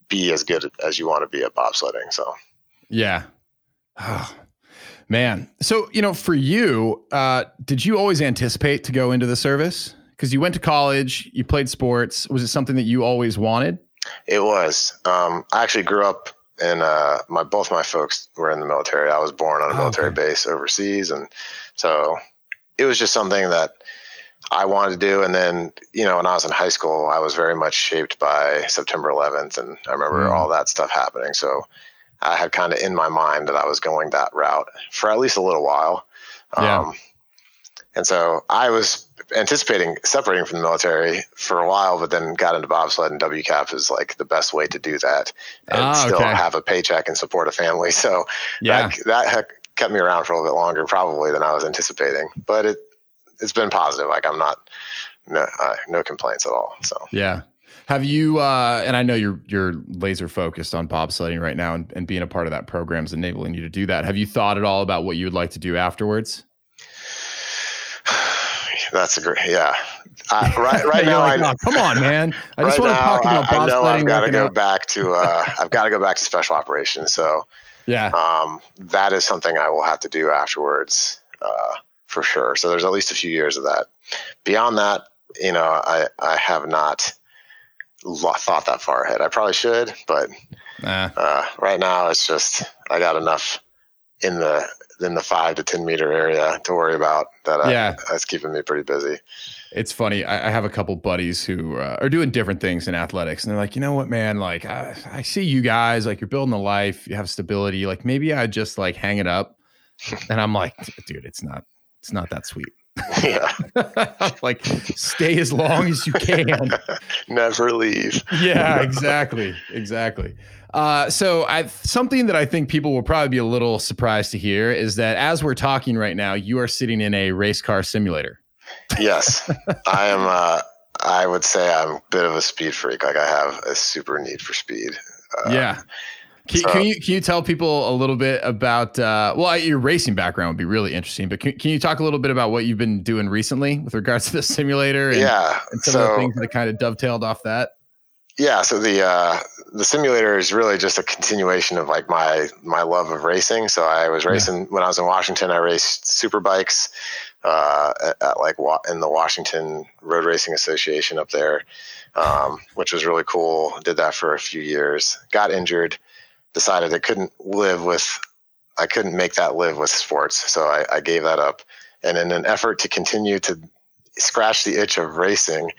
be as good as you want to be at bobsledding so yeah oh, man so you know for you uh, did you always anticipate to go into the service because you went to college you played sports was it something that you always wanted it was um, i actually grew up and uh, my both my folks were in the military. I was born on a oh, military okay. base overseas, and so it was just something that I wanted to do. And then, you know, when I was in high school, I was very much shaped by September 11th, and I remember mm. all that stuff happening. So I had kind of in my mind that I was going that route for at least a little while. Yeah. Um, and so I was anticipating separating from the military for a while, but then got into bobsled and WCAP is like the best way to do that and ah, still okay. have a paycheck and support a family. So yeah. that, that kept me around for a little bit longer probably than I was anticipating, but it, it's been positive. Like I'm not, no, uh, no complaints at all. So yeah. Have you? Uh, and I know you're you're laser focused on bobsledding right now, and, and being a part of that program is enabling you to do that. Have you thought at all about what you would like to do afterwards? That's a great, yeah. Uh, right, right now, like, I, oh, come on, man. I just right want to talk about bobsledding. I know I've got to go out. back to, uh, I've got to go back to special operations. So, yeah, um, that is something I will have to do afterwards, uh, for sure. So there's at least a few years of that. Beyond that, you know, I, I have not thought that far ahead. I probably should, but nah. uh, right now it's just I got enough in the in the five to ten meter area to worry about that. Uh, yeah, that's keeping me pretty busy. It's funny. I, I have a couple buddies who uh, are doing different things in athletics, and they're like, you know what, man? Like, I, I see you guys. Like, you're building a life. You have stability. Like, maybe I just like hang it up. and I'm like, dude, it's not. It's not that sweet. Yeah. like stay as long as you can. Never leave. yeah, exactly. Exactly. Uh, so I something that I think people will probably be a little surprised to hear is that as we're talking right now, you are sitting in a race car simulator. Yes. I am uh, I would say I'm a bit of a speed freak. Like I have a super need for speed. Uh, yeah. Can, so, can, you can you tell people a little bit about uh, well your racing background would be really interesting, but can, can you talk a little bit about what you've been doing recently with regards to the simulator? And, yeah, and some so, of the things that kind of dovetailed off that. Yeah, so the uh, the simulator is really just a continuation of like my my love of racing. So I was racing yeah. when I was in Washington. I raced super bikes uh, at, at, like in the Washington Road Racing Association up there, um, which was really cool. Did that for a few years. Got injured decided I couldn't live with, I couldn't make that live with sports. So I, I gave that up. And in an effort to continue to scratch the itch of racing,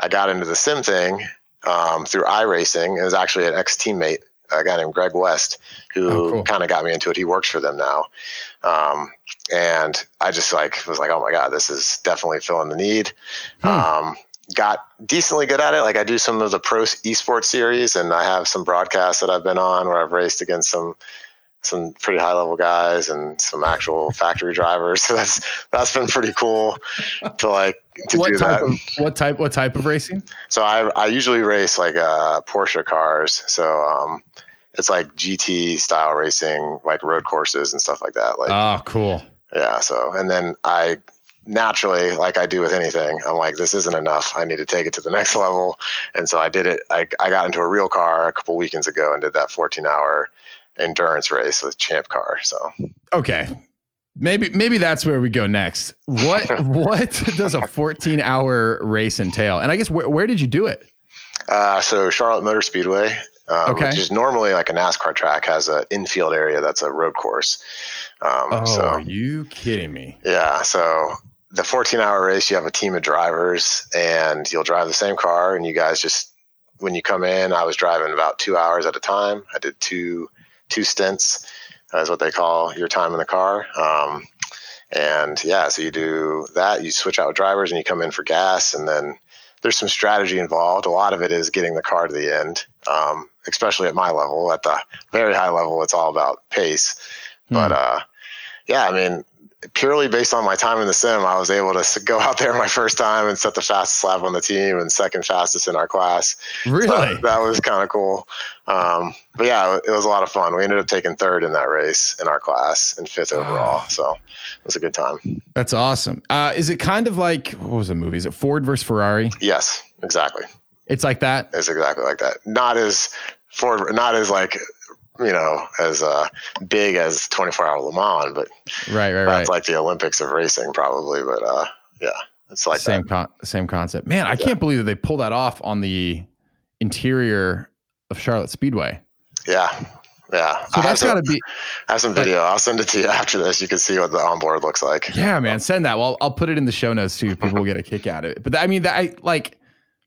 I got into the sim thing um, through iRacing. It was actually an ex teammate, a guy named Greg West, who oh, cool. kind of got me into it. He works for them now. Um, and I just like was like, oh my god, this is definitely filling the need. Hmm. Um, got decently good at it. Like I do some of the pro esports series, and I have some broadcasts that I've been on where I've raced against some some pretty high level guys and some actual factory drivers. So that's that's been pretty cool to like to what do type that. Of, what type what type of racing? So I I usually race like uh, Porsche cars. So um, it's like GT style racing, like road courses and stuff like that. Like oh, cool. Yeah. So and then I naturally, like I do with anything, I'm like, this isn't enough. I need to take it to the next level. And so I did it. I, I got into a real car a couple weekends ago and did that 14 hour endurance race with Champ Car. So, okay. Maybe maybe that's where we go next. What what does a 14 hour race entail? And I guess where, where did you do it? Uh, so Charlotte Motor Speedway, um, okay. which is normally like a NASCAR track, has an infield area that's a road course. Um, oh, so, are you kidding me? Yeah. So the 14 hour race, you have a team of drivers and you'll drive the same car. And you guys just, when you come in, I was driving about two hours at a time. I did two, two stints, is what they call your time in the car. Um, and yeah, so you do that, you switch out with drivers and you come in for gas. And then there's some strategy involved. A lot of it is getting the car to the end, um, especially at my level. At the very high level, it's all about pace. Mm. But uh, yeah, I mean, purely based on my time in the sim, I was able to go out there my first time and set the fastest lap on the team and second fastest in our class. Really? So that was kind of cool. Um, but yeah, it was a lot of fun. We ended up taking third in that race in our class and fifth overall. So it was a good time. That's awesome. Uh, is it kind of like, what was the movie? Is it Ford versus Ferrari? Yes, exactly. It's like that? It's exactly like that. Not as Ford, not as like you know, as uh, big as 24 hour Le Mans, but right, right, that's right. like the Olympics of racing, probably. But uh, yeah, it's like same con- same concept. Man, I yeah. can't believe that they pulled that off on the interior of Charlotte Speedway. Yeah, yeah. So I that's got to be. I have some video. I'll send it to you after this. You can see what the onboard looks like. Yeah, man, send that. Well, I'll put it in the show notes too. People will get a kick out of it. But I mean, that I like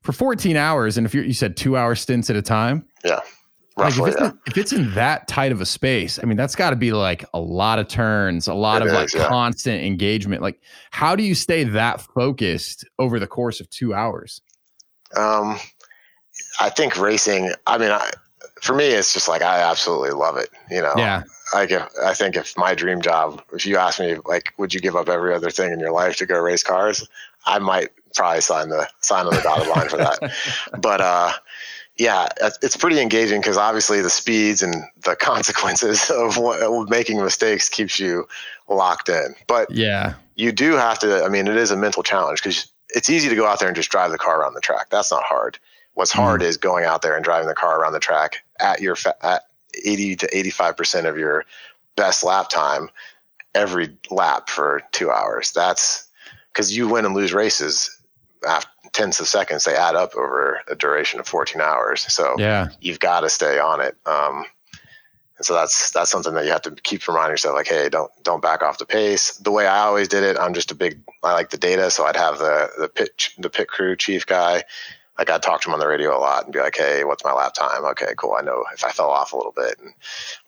for 14 hours, and if you you said two hour stints at a time. Yeah. Roughly, like if, it's yeah. in, if, it's in, that tight of a space, I mean, that's got to be like a lot of turns, a lot it of is, like yeah. constant engagement. Like, how do you stay that focused over the course of two hours? Um, I think racing. I mean, I, for me, it's just like I absolutely love it. You know, yeah. Like if, I think if my dream job, if you ask me, like, would you give up every other thing in your life to go race cars? I might probably sign the sign on the dotted line for that. But uh, yeah, it's pretty engaging because obviously the speeds and the consequences of, what, making mistakes keeps you locked in. But yeah, you do have to. I mean, it is a mental challenge because it's easy to go out there and just drive the car around the track. That's not hard. What's mm hard is going out there and driving the car around the track at your at 80 to 85 percent of your best lap time every lap for two hours. That's because you win and lose races after tenths of seconds. They add up over a duration of 14 hours. So yeah, you've got to stay on it. Um, and so that's that's something that you have to keep reminding yourself, like, hey, don't don't back off the pace. The way I always did it, I'm just a big I like the data, so I'd have the the pit the pit crew chief guy. Like I'd talk to him on the radio a lot and be like, hey, what's my lap time? Okay, cool. I know if I fell off a little bit and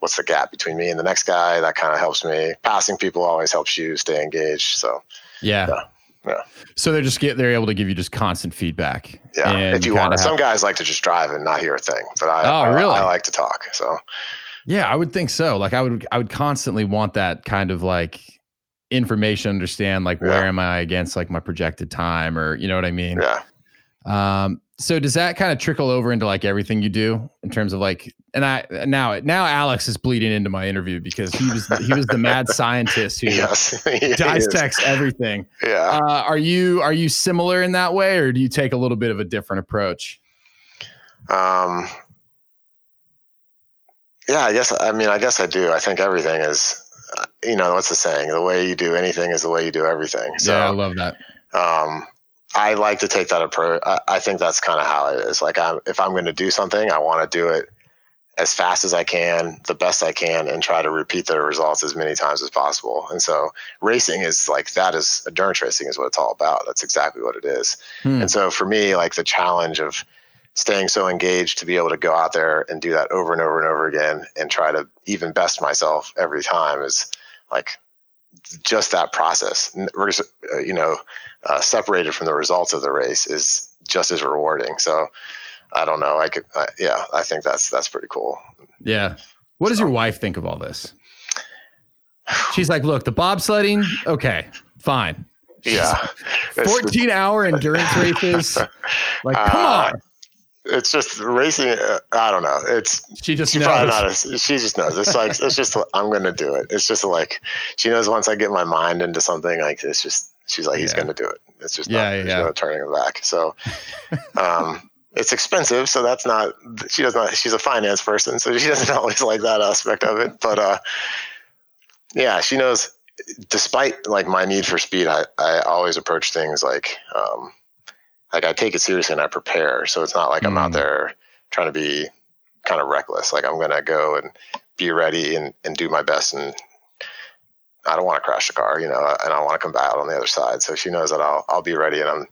what's the gap between me and the next guy. That kind of helps me. Passing people always helps you stay engaged. So yeah. yeah. Yeah. So they're just get they're able to give you just constant feedback. Yeah. If you want, some guys like to just drive and not hear a thing, but I, oh, really? I, I like to talk. So yeah, I would think so. Like I would I would constantly want that kind of like information understand like yeah. where am I against like my projected time or you know what I mean? Yeah. Um so does that kind of trickle over into like everything you do in terms of like and I now now Alex is bleeding into my interview because he was he was the mad scientist who yes, dissects everything. Yeah. Uh, are you are you similar in that way or do you take a little bit of a different approach? Um yeah, I guess. I mean, I guess I do. I think everything is, you know, what's the saying? The way you do anything is the way you do everything. So, yeah, I love that. Um, I like to take that approach. I, I think that's kind of how it is. Like, I'm, if I'm going to do something, I want to do it as fast as I can, the best I can, and try to repeat the results as many times as possible. And so, racing is like that is endurance racing is what it's all about. That's exactly what it is. Hmm. And so, for me, like the challenge of staying so engaged to be able to go out there and do that over and over and over again and try to even best myself every time is like just that process. Uh, you know uh, separated from the results of the race is just as rewarding. So i don't know. I could uh, yeah i think that's that's pretty cool. Yeah. What does your wife think of all this? She's like look the bobsledding okay fine. Yeah. 14 hour endurance races? Like come uh, on it's just racing. Uh, I don't know. It's she just she knows. Not a, she just knows. It's like it's just I'm going to do it. It's just like she knows once I get my mind into something, like it's just she's like he's yeah. going to do it. It's just yeah, not, yeah. no turning it back. So, um, it's expensive. So that's not she does not. She's a finance person, so she doesn't always like that aspect of it. But uh, yeah, she knows. Despite like my need for speed, I I always approach things like. Um, like I take it seriously and I prepare. So it's not like mm. I'm out mm. there trying to be kind of reckless. Like I'm going to go and be ready and, and do my best. And I don't want to crash the car, you know, and I want to come back out on the other side. So she knows that I'll, I'll be ready and I'm,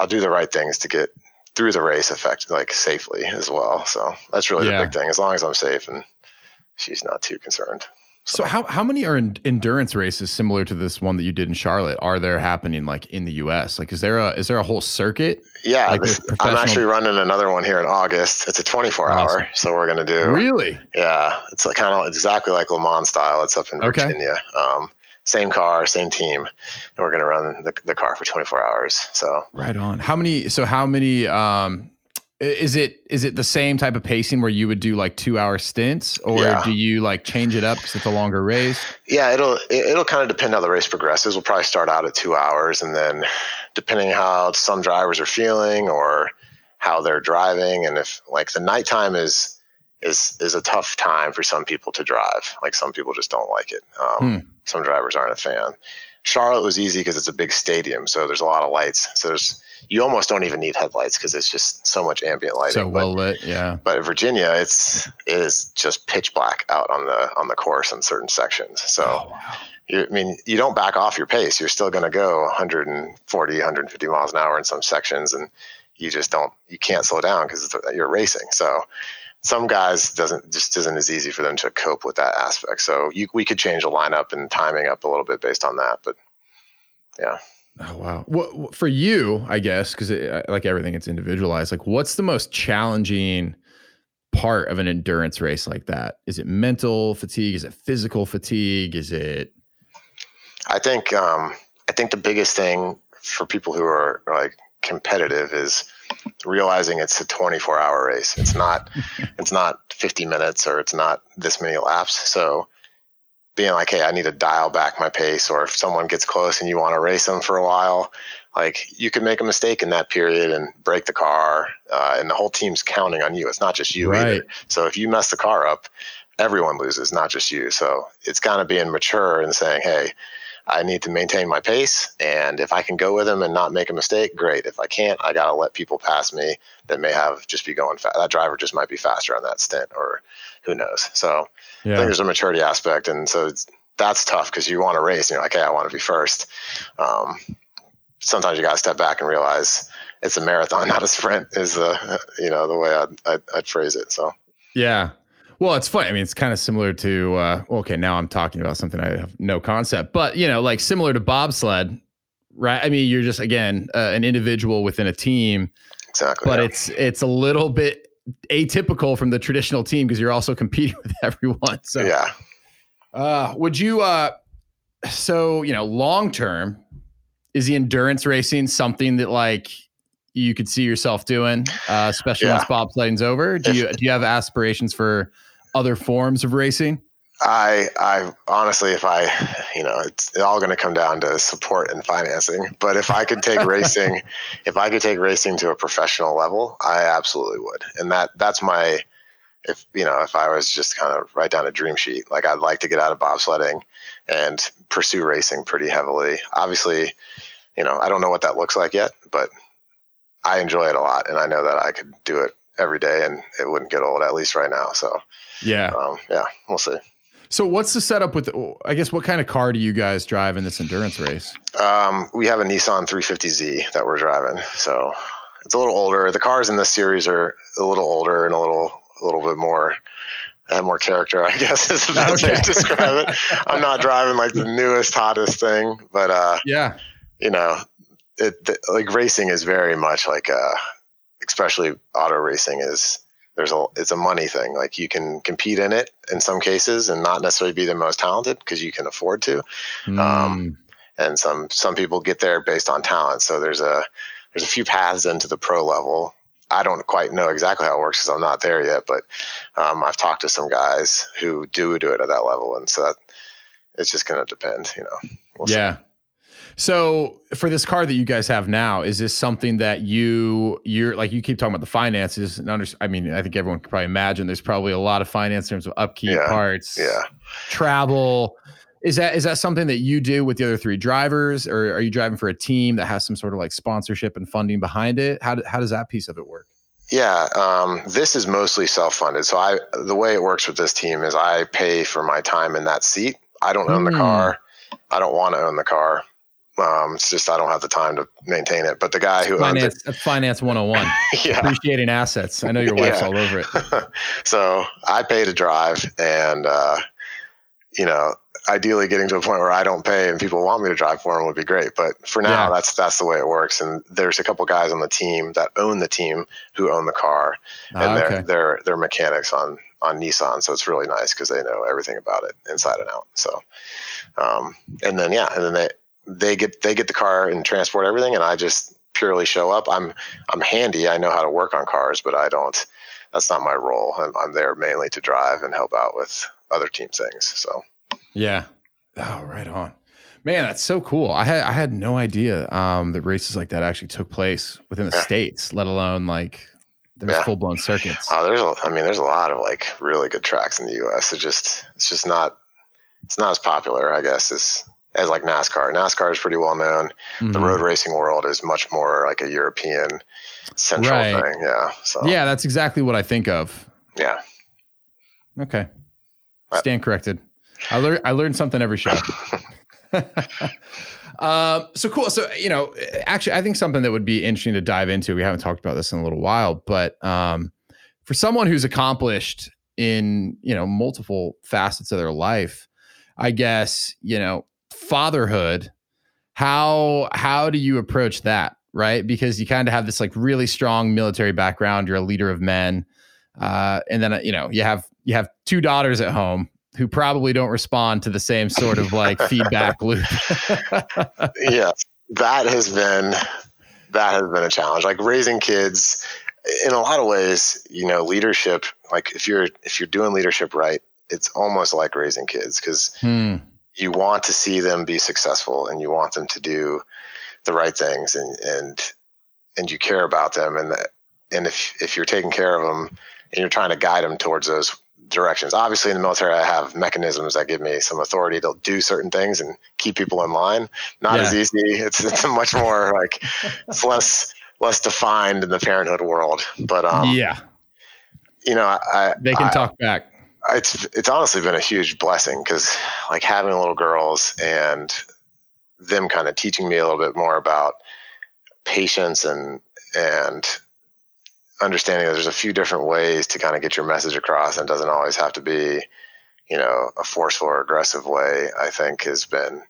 I'll do the right things to get through the race effect, like safely as well. So that's really yeah. the big thing. As long as I'm safe and she's not too concerned. So how how many are in endurance races similar to this one that you did in Charlotte? Are there happening like in the U.S.? Like, is there a is there a whole circuit? Yeah, like this, I'm actually running another one here in August. It's a 24 awesome. hour, so we're gonna do. Really? Yeah, it's like kind of exactly like Le Mans style. It's up in okay. Virginia. Um, same car, same team, and we're gonna run the, the car for 24 hours. So right on. How many? So how many? Um, is it is it the same type of pacing where you would do like two hour stints, or yeah. do you like change it up because it's a longer race? Yeah, it'll it'll kind of depend how the race progresses. We'll probably start out at two hours, and then depending how some drivers are feeling or how they're driving, and if like the nighttime is is is a tough time for some people to drive. Like some people just don't like it. Um, hmm. Some drivers aren't a fan. Charlotte was easy because it's a big stadium, so there's a lot of lights. So there's you almost don't even need headlights because it's just so much ambient lighting. So well lit, yeah. But in Virginia, it's it is just pitch black out on the on the course in certain sections. So. Oh, wow. You, I mean, you don't back off your pace. You're still going to go 140, 150 miles an hour in some sections, and you just don't, you can't slow down because you're racing. So, some guys doesn't just isn't as easy for them to cope with that aspect. So, you, we could change the lineup and timing up a little bit based on that. But yeah. Oh wow! What for you? I guess because like everything, it's individualized. Like, what's the most challenging part of an endurance race like that? Is it mental fatigue? Is it physical fatigue? Is it? I think um, I think the biggest thing for people who are like competitive is realizing it's a 24 hour race. It's not it's not 50 minutes or it's not this many laps. So being like, hey, I need to dial back my pace, or if someone gets close and you want to race them for a while, like you can make a mistake in that period and break the car, uh, and the whole team's counting on you. It's not just you right. either. So if you mess the car up, everyone loses, not just you. So it's kind of being mature and saying, hey, I need to maintain my pace. And if I can go with them and not make a mistake, great. If I can't, I got to let people pass me that may have just be going fast. That driver just might be faster on that stint, or who knows. So yeah. I think there's a maturity aspect. And so that's tough because you want to race. And you're like, hey, I want to be first. Um, sometimes you got to step back and realize it's a marathon, not a sprint, is the, you know, the way I'd, I'd, I'd phrase it. So, yeah. Well, it's funny. I mean, it's kind of similar to uh, okay. Now I'm talking about something I have no concept, but you know, like similar to bobsled, right? I mean, you're just again uh, an individual within a team, exactly. But yeah. it's it's a little bit atypical from the traditional team because you're also competing with everyone. So yeah. Uh, would you? Uh, so you know, long term, is the endurance racing something that like you could see yourself doing, uh, especially yeah. once bobsledding's over? Do you do you have aspirations for other forms of racing? I, I honestly, if I, you know, it's all going to come down to support and financing. But if I could take racing, if I could take racing to a professional level, I absolutely would. And that, that's my, if you know, if I was just kind of write down a dream sheet, like I'd like to get out of bobsledding and pursue racing pretty heavily. Obviously, you know, I don't know what that looks like yet, but I enjoy it a lot, and I know that I could do it every day, and it wouldn't get old. At least right now. So yeah, um, yeah, we'll see. So what's the setup with? I guess what kind of car do you guys drive in this endurance race? Um, we have a Nissan 350Z that we're driving. So it's a little older. The cars in this series are a little older and a little a little bit more have more character, I guess is the best way to describe it. I'm not driving like the newest, hottest thing, but uh, yeah, you know, it, the, like racing is very much like uh especially auto racing is there's a it's a money thing. Like you can compete in it in some cases and not necessarily be the most talented because you can afford to. Mm. um, and some some people get there based on talent. So there's a there's a few paths into the pro level. I don't quite know exactly how it works because i'm not there yet but um, i've talked to some guys who do do it at that level. And so that, it's just going to depend you know. We'll yeah. see. So for this car that you guys have now, is this something that you you're like you keep talking about the finances and under, I mean, I think everyone can probably imagine there's probably a lot of finance in terms of upkeep, yeah. parts, yeah, travel. Is that is that something that you do with the other three drivers, or are you driving for a team that has some sort of like sponsorship and funding behind it? How do, how does that piece of it work? Yeah, um, this is mostly self-funded. So I the way it works with this team is I pay for my time in that seat. I don't own mm. the hmm. car. I don't want to own the car. Um, it's just I don't have the time to maintain it. But the guy who finance, owns it, finance 101, yeah. appreciating assets. I know your wife's yeah. all over it. so I pay to drive, and uh, you know, ideally getting to a point where I don't pay and people want me to drive for them would be great. But for now, yeah. that's that's the way it works. And there's a couple guys on the team that own the team who own the car, and ah, they're they're they're mechanics on on Nissan. So it's really nice because they know everything about it inside and out. So, um, and then yeah, and then they they get they get the car and transport everything, and I just purely show up. I'm I'm handy. I know how to work on cars, but I don't. That's not my role. I'm, I'm there mainly to drive and help out with other team things. So yeah. Oh, right on. Man, that's so cool. I had I had no idea um, that races like that actually took place within the yeah. states, let alone like there's yeah. full blown circuits. Oh, there's a, I mean, there's a lot of like really good tracks in the U.S. It just it's just not it's not as popular, I guess, as as like NASCAR. NASCAR is pretty well known. Mm-hmm. The road racing world is much more like a European central right. thing. Yeah. So yeah, that's exactly what I think of. Yeah. Okay. Stand corrected. I learned I learned something every show. uh, so cool. So you know, actually, I think something that would be interesting to dive into. We haven't talked about this in a little while, but um, for someone who's accomplished in you know multiple facets of their life, I guess you know fatherhood how how do you approach that right because you kind of have this like really strong military background you're a leader of men uh, and then you know you have you have two daughters at home who probably don't respond to the same sort of like feedback loop yeah that has been that has been a challenge. Like raising kids, in a lot of ways, you know, leadership. Like if you're if you're doing leadership right, it's almost like raising kids because hmm. You want to see them be successful and you want them to do the right things and and and you care about them and and if if you're taking care of them and you're trying to guide them towards those directions. Obviously, in the military, I have mechanisms that give me some authority to do certain things and keep people in line. Not yeah. as easy. It's it's much more like it's less less defined in the parenthood world. But um, yeah, you know, I, they can I, talk back. It's it's honestly been a huge blessing because like having little girls and them kind of teaching me a little bit more about patience and and understanding that there's a few different ways to kind of get your message across and doesn't always have to be, you know, a forceful or aggressive way, I think has been,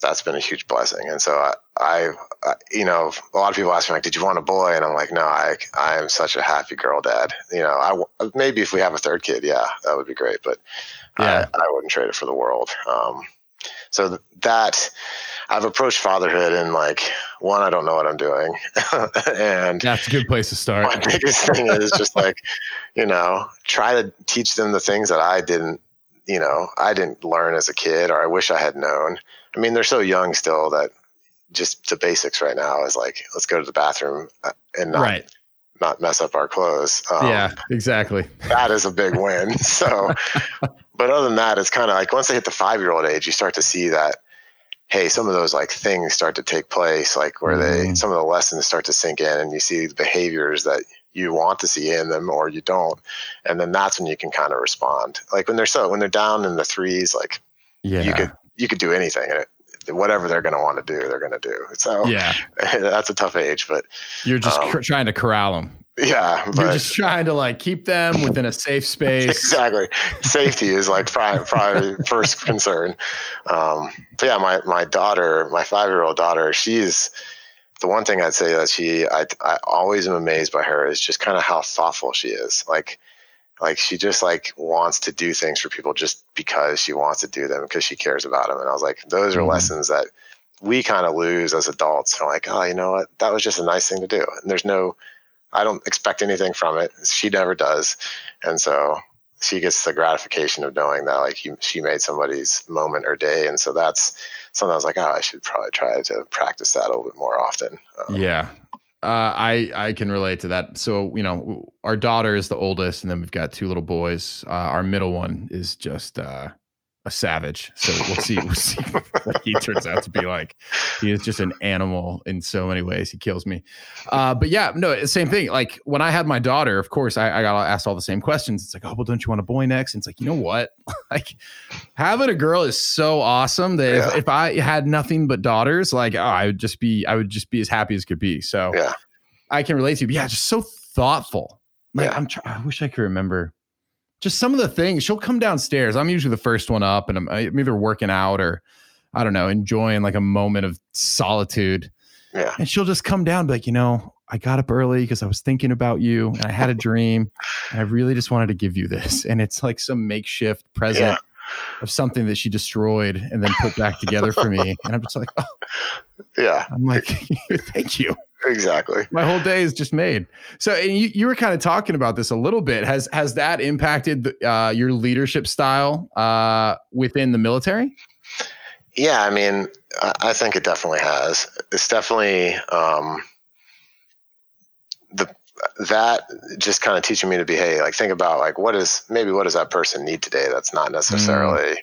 that's been a huge blessing. And so I, I, I, you know, a lot of people ask me like, did you want a boy? And I'm like, no, I, I am such a happy girl dad. You know, I, maybe if we have a third kid, yeah, that would be great. But yeah. I, I wouldn't trade it for the world. Um, so that I've approached fatherhood and like one, I don't know what I'm doing, and that's a good place to start. My biggest thing is just like, you know, try to teach them the things that I didn't, you know, I didn't learn as a kid, or I wish I had known. I mean, they're so young still that just the basics right now is like, let's go to the bathroom uh, and not right not mess up our clothes. Um, yeah, exactly. That is a big win. So, but other than that, it's kind of like once they hit the five year old age, you start to see that, hey, some of those like things start to take place, like where mm-hmm. they, some of the lessons start to sink in and you see the behaviors that you want to see in them or you don't. And then that's when you can kind of respond. Like when they're so, when they're down in the threes, like yeah. you could, you could do anything and it, whatever they're going to want to do, they're going to do. So yeah, that's a tough age, but you're just um, cr- trying to corral them. Yeah, but, you're just trying to like keep them within a safe space. exactly, safety is like probably first concern. Um, but yeah, my my daughter, my five year old daughter, she's the one thing I'd say that she I I always am amazed by her is just kind of how thoughtful she is. Like like she just like wants to do things for people just because she wants to do them because she cares about them and i was like those are mm-hmm. lessons that we kind of lose as adults. And I'm like oh you know what? That was just a nice thing to do. And there's no i don't expect anything from it. She never does. And so she gets the gratification of knowing that like he, she made somebody's moment or day. And so that's something i was like oh i should probably try to practice that a little bit more often. Um, yeah uh, I I can relate to that. So you know, our daughter is the oldest, and then we've got two little boys. Uh, our middle one is just uh, a savage. So we'll see. We'll see what he turns out to be like. He is just an animal in so many ways. He kills me. Uh, but yeah, no, same thing. Like when I had my daughter, of course, I, I got asked all the same questions. It's like, oh, well, don't you want a boy next? And it's like, you know what? like having a girl is so awesome that yeah. if, if, I had nothing but daughters, like oh, I would just be, I would just be as happy as could be. So yeah, I can relate to you. But yeah, just so thoughtful. Like yeah. I'm, try- I wish I could remember just some of the things she'll come downstairs. I'm usually the first one up, and I'm, I'm either working out or I don't know, enjoying like a moment of solitude. Yeah. And she'll just come down, like, you know, I got up early because I was thinking about you and I had a dream and I really just wanted to give you this. And it's like some makeshift present yeah. Of something that she destroyed and then put back together for me. And I'm just like, oh. Yeah. I'm like, thank you. Exactly. My whole day is just made. So, and you, you were kind of talking about this a little bit. Has has that impacted uh, your leadership style uh, within the military? Yeah, I mean, I think it definitely has. It's definitely um, the that just kind of teaching me to be hey, like think about like what is maybe what does that person need today that's not necessarily. Mm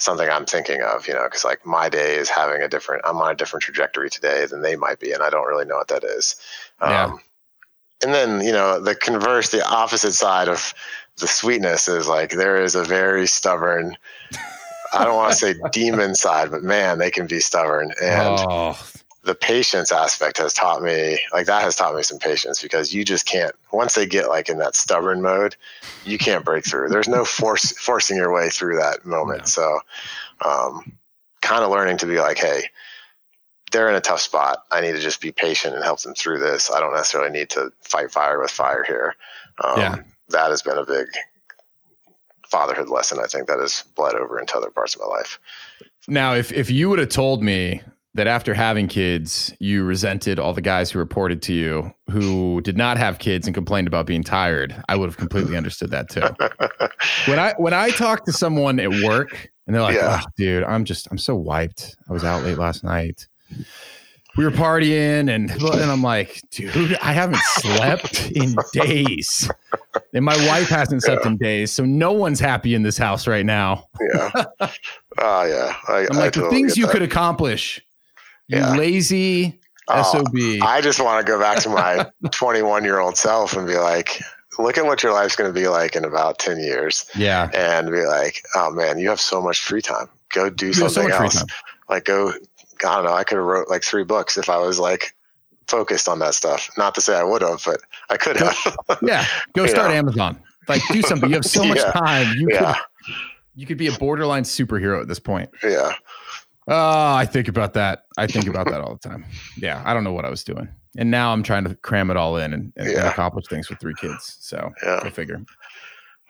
something I'm thinking of, you know, because like my day is having a different, I'm on a different trajectory today than they might be, and I don't really know what that is. Yeah. Um, and then, you know, the converse, the opposite side of the sweetness is like there is a very stubborn, I don't want to say demon side, but man, they can be stubborn. And oh the patience aspect has taught me like that has taught me some patience because you just can't once they get like in that stubborn mode you can't break through. There's no force forcing your way through that moment. Yeah. so um, kind of learning to be like hey they're in a tough spot. I need to just be patient and help them through this. I don't necessarily need to fight fire with fire here. Um, yeah. that has been a big fatherhood lesson i think that has bled over into other parts of my life. Now if, if you would have told me that after having kids, you resented all the guys who reported to you who did not have kids and complained about being tired, I would have completely understood that too. when I when I talk to someone at work and they're like, yeah. oh, dude, I'm just I'm so wiped. I was out late last night. We were partying and and I'm like, dude, I haven't slept in days. And my wife hasn't slept yeah. in days. So no one's happy in this house right now. yeah. Oh yeah. I, am like the things you that. could accomplish you yeah. lazy uh, SOB. I just want to go back to my 21 year old self and be like, look at what your life's going to be like in about 10 years. Yeah. And be like, oh man, you have so much free time. Go do you something so else. Like go, I don't know. I could have wrote like three books if I was like focused on that stuff. Not to say I would have, but I could have. yeah. Go start know? Amazon. Like do something. You have so much yeah. time. You yeah. could, you could be a borderline superhero at this point. Yeah. Oh, I think about that. I think about that all the time. Yeah, I don't know what I was doing, and now I'm trying to cram it all in and, and, yeah. and accomplish things with three kids. So yeah. go figure.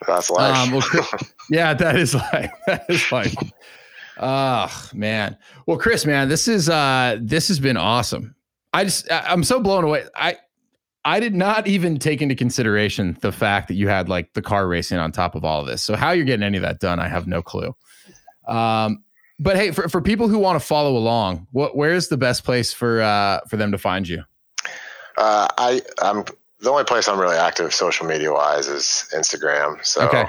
That's life. Um, well, yeah, that is like that is like. Oh man. Well, Chris, man, this is uh this has been awesome. I just I'm so blown away. I I did not even take into consideration the fact that you had like the car racing on top of all of this. So how you're getting any of that done, I have no clue. Um, but hey, for, for people who want to follow along, what where's the best place for uh, for them to find you? Uh, I I'm the only place I'm really active social media wise is Instagram. So okay.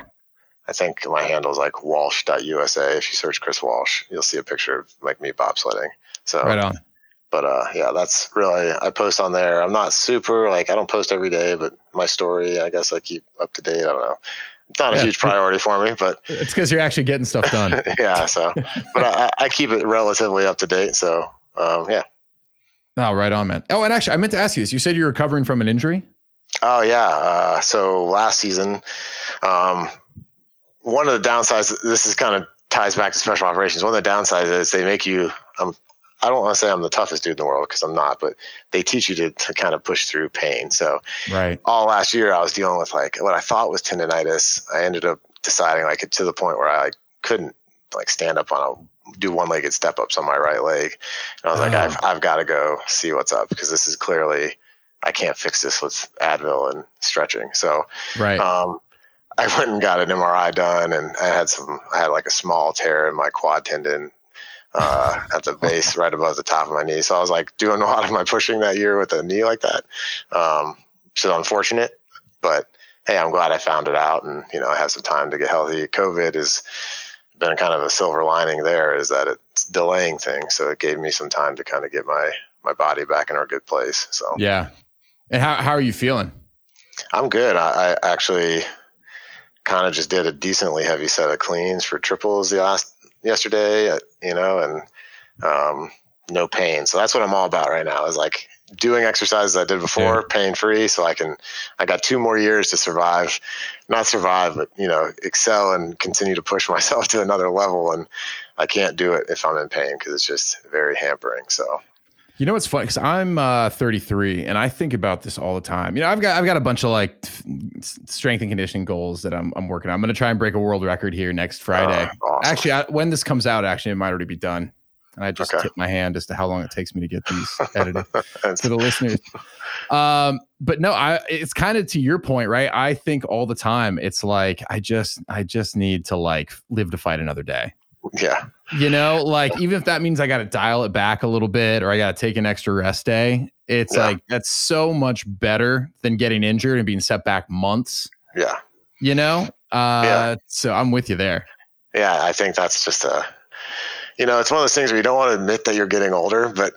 I think my handle is like walsh.usa. If you search Chris Walsh, you'll see a picture of like me bobsledding. So right on. But uh, yeah, that's really I post on there. I'm not super like I don't post every day, but my story I guess I keep up to date. I don't know not a yeah. huge priority for me, but it's because you're actually getting stuff done. yeah. So, but I, I, keep it relatively up to date. So, um, yeah. Oh, right on, man. Oh, and actually, I meant to ask you this. You said you're recovering from an injury. Oh yeah. Uh, so last season, um, one of the downsides. This is kind of ties back to special operations. One of the downsides is they make you. Um, I don't want to say I'm the toughest dude in the world because I'm not, but they teach you to, to kind of push through pain. So, right. All last year, I was dealing with like what I thought was tendonitis. I ended up deciding like to the point where I couldn't like stand up on a do one legged step ups on my right leg. And I was oh. like, I've, I've got to go see what's up because this is clearly I can't fix this with Advil and stretching. So, right. Um, I went and got an MRI done, and I had some. I had like a small tear in my quad tendon uh, at the base right above the top of my knee. So I was like doing a lot of my pushing that year with a knee like that. Um, so unfortunate, but hey, I'm glad I found it out and, you know, I have some time to get healthy. COVID has been kind of a silver lining there is that it's delaying things. So it gave me some time to kind of get my, my body back in a good place. So, yeah. And how, how are you feeling? I'm good. I, I actually kind of just did a decently heavy set of cleans for triples the last yesterday, uh, you know, and um, no pain. So that's what I'm all about right now is like doing exercises I did before, yeah. pain free. So I can, I got two more years to survive, not survive, but, you know, excel and continue to push myself to another level. And I can't do it if I'm in pain because it's just very hampering. So you know what's funny? Because I'm uh, 33 and I think about this all the time. You know, I've got I've got a bunch of like strength and conditioning goals that I'm I'm working on. I'm going to try and break a world record here next Friday. Uh, awesome. Actually, I, when this comes out, actually, it might already be done. And I just okay. tip my hand as to how long it takes me to get these edited to the listeners. Um, but no, I it's kind of to your point, right? I think all the time it's like I just I just need to like live to fight another day. Yeah. You know, like even if that means I got to dial it back a little bit or I got to take an extra rest day, it's yeah. like that's so much better than getting injured and being set back months. Yeah. You know? Uh, yeah. So I'm with you there. Yeah. I think that's just a, you know, it's one of those things where you don't want to admit that you're getting older, but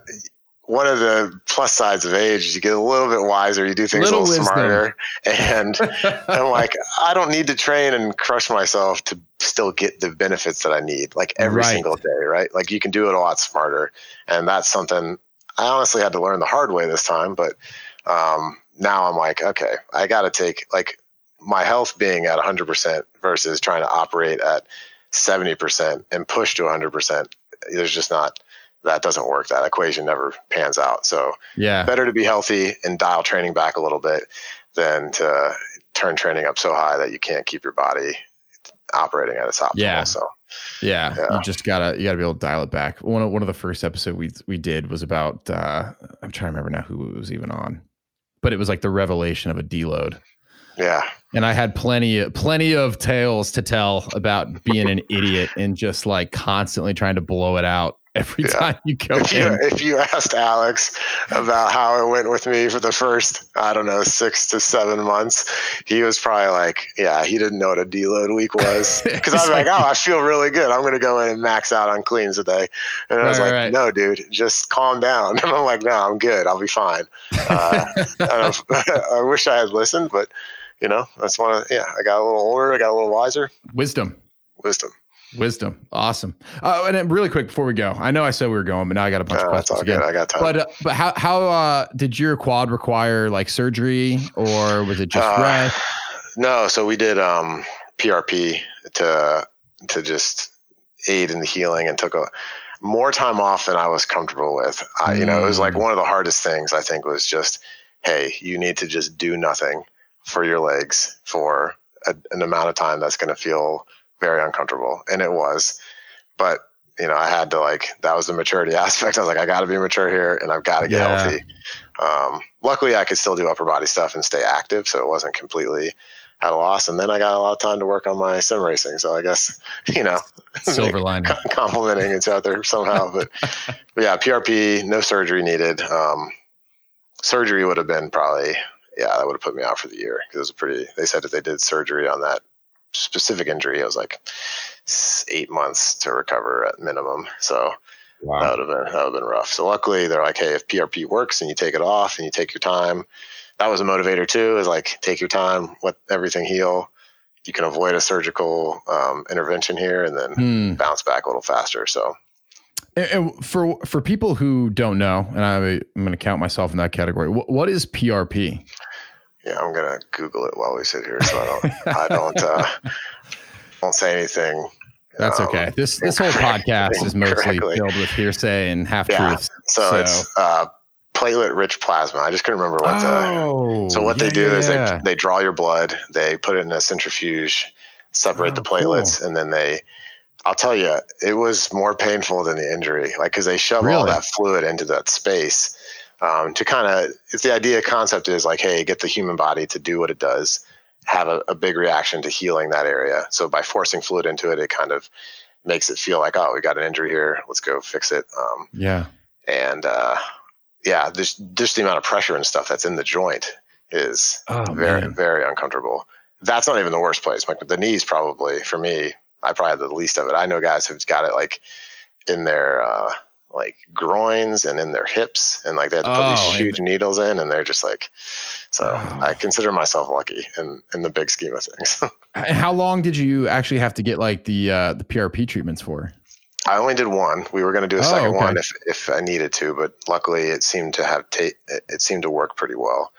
one of the plus sides of age is you get a little bit wiser, you do things little a little wisdom. smarter. And I'm like, I don't need to train and crush myself to still get the benefits that I need, like every right. single day, right? Like you can do it a lot smarter. And that's something I honestly had to learn the hard way this time. But um, now I'm like, okay, I got to take like my health being at 100% versus trying to operate at 70% and push to 100%. There's just not that doesn't work. That equation never pans out. So yeah, better to be healthy and dial training back a little bit than to turn training up so high that you can't keep your body operating at its optimal. Yeah. So Yeah, yeah, you just gotta you gotta be able to dial it back. One of one of the first episode we we did was about uh I'm trying to remember now who it was even on, but it was like the revelation of a deload. Yeah, and I had plenty plenty of tales to tell about being an idiot and just like constantly trying to blow it out every yeah. time you go if you, if you asked Alex about how it went with me for the first, I don't know, six to seven months, he was probably like, yeah, he didn't know what a deload week was. Because I was like, oh, I feel really good. I'm going to go in and max out on cleans today. And I was right, like, right. no, dude, just calm down. And I'm like, no, I'm good. I'll be fine. Uh, I, I wish I had listened, but you know, that's one of, yeah, I got a little older. I got a little wiser. Wisdom. Wisdom. Wisdom, awesome. Uh, and really quick before we go, I know I said we were going, but now I got a bunch of questions again. Good. I got time. But uh, but how how uh, did your quad require like surgery or was it just uh, rest? No, so we did um, PRP to to just aid in the healing and took a more time off than I was comfortable with. I, you know, it was like mm. one of the hardest things I think was just, hey, you need to just do nothing for your legs for a, an amount of time that's going to feel very uncomfortable, and it was. But you know, I had to like that was the maturity aspect. I was like, I got to be mature here, and I've got to get yeah. healthy. Um, luckily, I could still do upper body stuff and stay active, so it wasn't completely at a loss. And then I got a lot of time to work on my sim racing. So I guess you know, silver lining, complimenting it's out there somehow. But, but yeah, PRP, no surgery needed. Um, surgery would have been probably yeah, that would have put me out for the year because it was a pretty. They said that they did surgery on that specific injury, it was like eight months to recover at minimum. So wow. that would have been that would have been rough. So luckily, they're like, hey, if PRP works and you take it off and you take your time, that was a motivator too. Is like take your time, let everything heal. You can avoid a surgical um, intervention here and then hmm. bounce back a little faster. So and for for people who don't know, and I, am going to count myself in that category. What, what is PRP? Yeah, I'm gonna Google it while we sit here, so I don't I don't uh, won't say anything. That's um, okay. This this whole podcast is mostly filled with hearsay and half truths. Yeah. So, so, it's uh, platelet rich plasma. I just couldn't remember what. Oh, the, so what yeah, they do is they they draw your blood, they put it in a centrifuge, separate oh, the platelets, cool. and then they. I'll tell you, it was more painful than the injury, like because they shove really? all that fluid into that space um, to kind of if the idea concept is like hey get the human body to do what it does have a, a, big reaction to healing that area. So by forcing fluid into it it kind of makes it feel like oh we got an injury here let's go fix it. Um, yeah. and uh, yeah just just the amount of pressure and stuff that's in the joint is oh, very man. very uncomfortable. That's not even the worst place. Like the knees probably for me i probably had the least of it. I know guys who've got it like in their uh, like groins and in their hips and like they had to put oh, these huge needles in and they're just like so oh. i consider myself lucky in in the big scheme of things how long did you actually have to get like the uh the prp treatments for i only did one we were going to do a oh, second okay. one if if i needed to but luckily it seemed to have ta- it seemed to work pretty well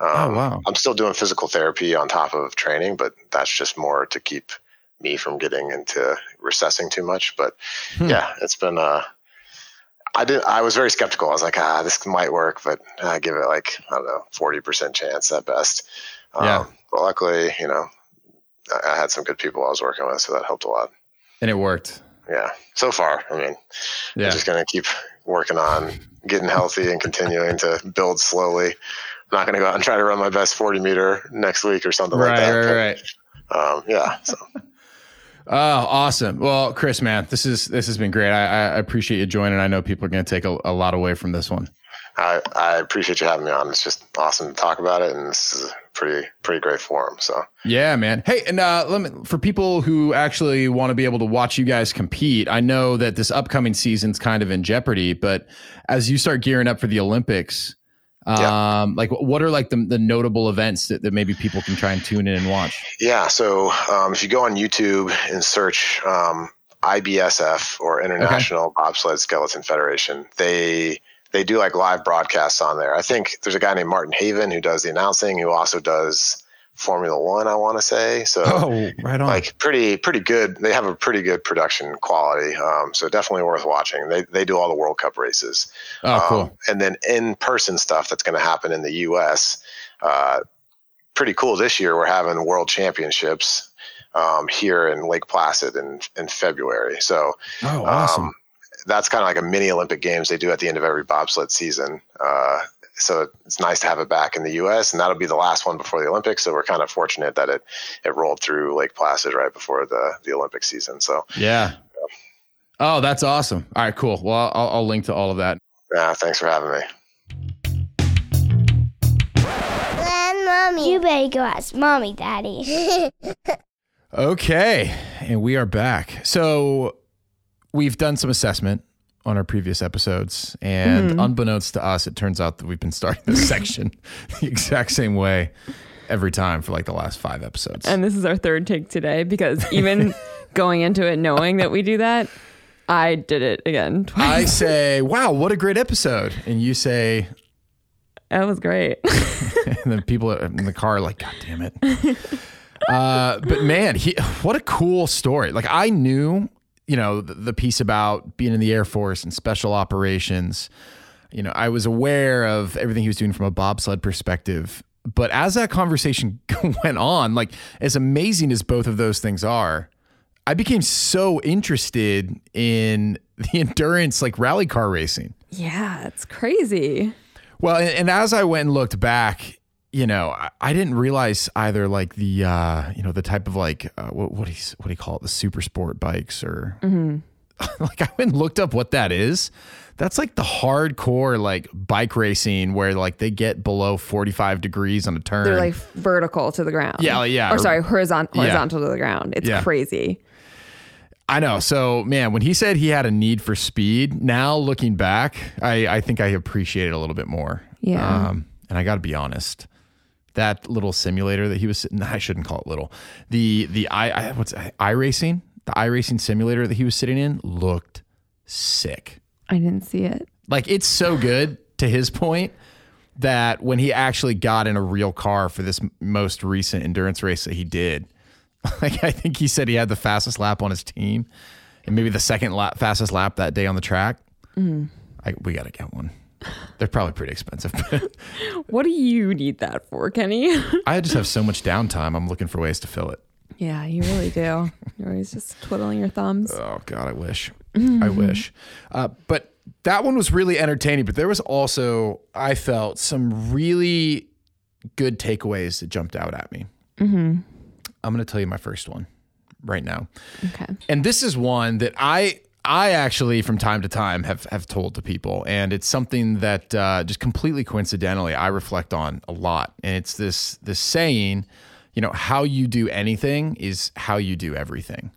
um, oh wow i'm still doing physical therapy on top of training but that's just more to keep me from getting into recessing too much but hmm. yeah it's been uh I did. I was very skeptical. I was like, ah, this might work, but I give it like I don't know, forty percent chance at best. Yeah. Um, but luckily, you know, I had some good people I was working with, so that helped a lot. And it worked. Yeah. So far, I mean, yeah. I'm just gonna keep working on getting healthy and continuing to build slowly. I'm not gonna go out and try to run my best forty meter next week or something right, like that. Right. But, right. Um, yeah. So. Oh, awesome. Well, Chris, man, this is this has been great. I, I appreciate you joining. I know people are going to take a, a, lot away from this one. I, I appreciate you having me on. It's just awesome to talk about it, and this is a pretty pretty great forum. So yeah, man. Hey, and uh, let me for people who actually want to be able to watch you guys compete. I know that this upcoming season's kind of in jeopardy, but as you start gearing up for the Olympics, yeah. um like what are like the, the notable events that, that maybe people can try and tune in and watch yeah so um, if you go on youtube and search um, ibsf or international okay. bobsled skeleton federation they they do like live broadcasts on there i think there's a guy named martin haven who does the announcing who also does Formula One, I want to say. So, oh, right on. Like pretty, pretty good. They have a pretty good production quality. Um, so definitely worth watching. They they do all the World Cup races. Oh, um, cool. And then in person stuff that's going to happen in the U.S. Uh, pretty cool this year. We're having World Championships. um, here in Lake Placid in in February. So, oh, awesome. Um, that's kind of like a mini Olympic Games they do at the end of every bobsled season. Uh, so it's nice to have it back in the U.S. and that'll be the last one before the Olympics. So we're kind of fortunate that it it rolled through Lake Placid right before the the Olympic season. So yeah. Oh, that's awesome. All right, cool. Well, I'll, I'll link to all of that. Yeah, thanks for having me. Mommy, you better go ask mommy, daddy. okay, and we are back. So we've done some assessment on our previous episodes, and mm-hmm. unbeknownst to us, it turns out that we've been starting this section the exact same way every time for like the last five episodes. And this is our third take today because even going into it knowing that we do that, I did it again. Twice. I say, "Wow, what a great episode," and you say, "That was great." and then people in the car are like, "God damn it!" Uh, but man, he what a cool story. Like I knew you know, the, the piece about being in the Air Force and special operations, you know, I was aware of everything he was doing from a bobsled perspective. But as that conversation went on, like as amazing as both of those things are, I became so interested in the endurance, like rally car racing. Yeah, it's crazy. Well, and, and as I went and looked back, you know, I, I, didn't realize either like the uh, you know the type of like uh, what what do you what do you call it the super sport bikes or mm-hmm. like I went and looked up what that is. That's like the hardcore like bike racing where like they get below 45 degrees on a turn. They're like vertical to the ground. Yeah, yeah. Or, or sorry, horizontal horizontal yeah. to the ground. It's yeah. crazy. I know. So, man, when he said he had a need for speed, now looking back, I, I think I appreciate it a little bit more. Yeah. Um, and I got to be honest, that little simulator that he was sitting. I shouldn't call it little. The the i, I what's i racing the iRacing simulator that he was sitting in looked sick. I didn't see it. Like it's so good to his point that when he actually got in a real car for this most recent endurance race that he did, like I think he said he had the fastest lap on his team and maybe the second lap, fastest lap that day on the track. Mm. I, we got to get one. They're probably pretty expensive. what do you need that for, Kenny? I just have so much downtime. I'm looking for ways to fill it. Yeah, you really do. You're always just twiddling your thumbs. Oh God, I wish. Mm-hmm. I wish. Uh, but that one was really entertaining. But there was also, I felt, some really good takeaways that jumped out at me. Mm-hmm. I'm going to tell you my first one right now. Okay. And this is one that I I actually, from time to time, have have told to people, and it's something that uh, just completely coincidentally I reflect on a lot. And it's this this saying, you know, how you do anything is how you do everything.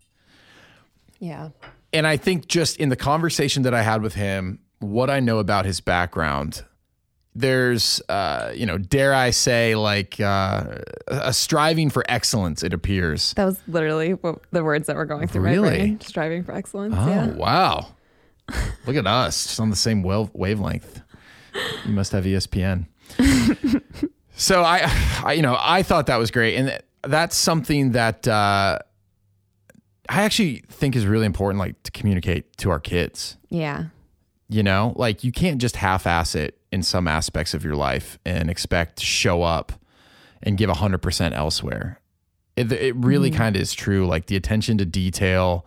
Yeah. And I think just in the conversation that I had with him, what I know about his background, there's, uh, you know, dare I say, like uh, a striving for excellence. It appears that was literally what the words that were going through really? my brain. Striving for excellence. Oh yeah. wow! Look at us, just on the same wavelength. You must have ESPN. so I, I, you know, I thought that was great, and that's something that uh, I actually think is really important, like to communicate to our kids. Yeah. You know, like you can't just half-ass it in some aspects of your life and expect to show up and give 100% elsewhere. It, it really mm. kind of is true. Like the attention to detail,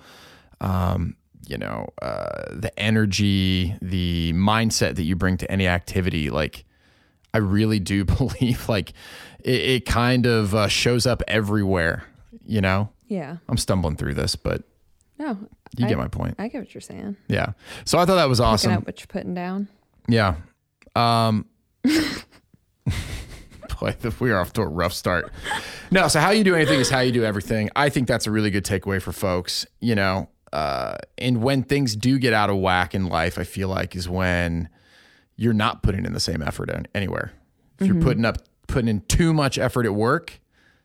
um, you know, uh, the energy, the mindset that you bring to any activity. Like, I really do believe like it, it kind of uh, shows up everywhere, you know? Yeah. I'm stumbling through this, but no, you I, get my point. I get what you're saying. Yeah. So I thought that was awesome. Picking up what you're putting down. Yeah. Um, boy, we're off to a rough start. No, so how you do anything is how you do everything. I think that's a really good takeaway for folks. You know, uh, and when things do get out of whack in life, I feel like is when you're not putting in the same effort anywhere. If you're mm-hmm. putting up putting in too much effort at work,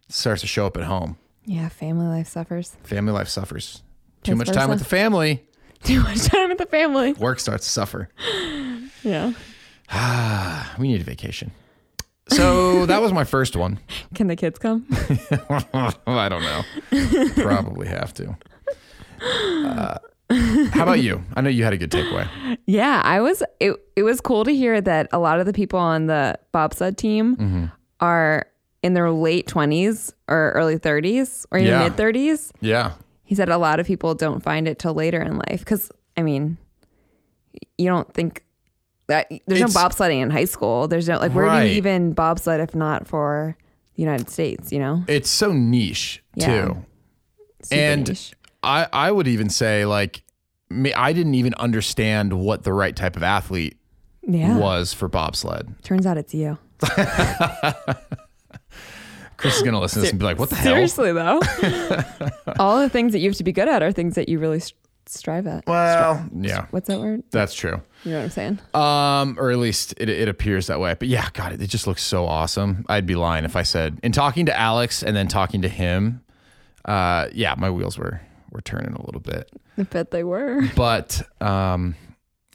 it starts to show up at home. Yeah, family life suffers. Family life suffers. Too much versa. time with the family. Too much time with the family. Work starts to suffer. Yeah. Ah, we need a vacation. So that was my first one. Can the kids come? I don't know. Probably have to. Uh, how about you? I know you had a good takeaway. Yeah, I was. It it was cool to hear that a lot of the people on the bobsled team mm-hmm. are in their late 20s or early 30s or even Yeah. mid 30s. Yeah. He said a lot of people don't find it till later in life because, I mean, you don't think that there's It's- no bobsledding in high school. There's no, like, where do you even bobsled if not for the United States, you know? It's so niche Yeah. too. Super and niche. I, I would even say like me, I didn't even understand what the right type of athlete yeah. was for bobsled. Turns out it's you. Chris is gonna listen to this and be like, "What the hell?" Seriously, though. All the things that you have to be good at are things that you really strive at. Well, yeah, What's that word? that's true. You know what I'm saying? Um, or at least it, it appears that way. But yeah, God, it, it just looks so awesome. I'd be lying if I said in talking to Alex and then talking to him. Uh, yeah, my wheels were were turning a little bit. I bet they were. But um,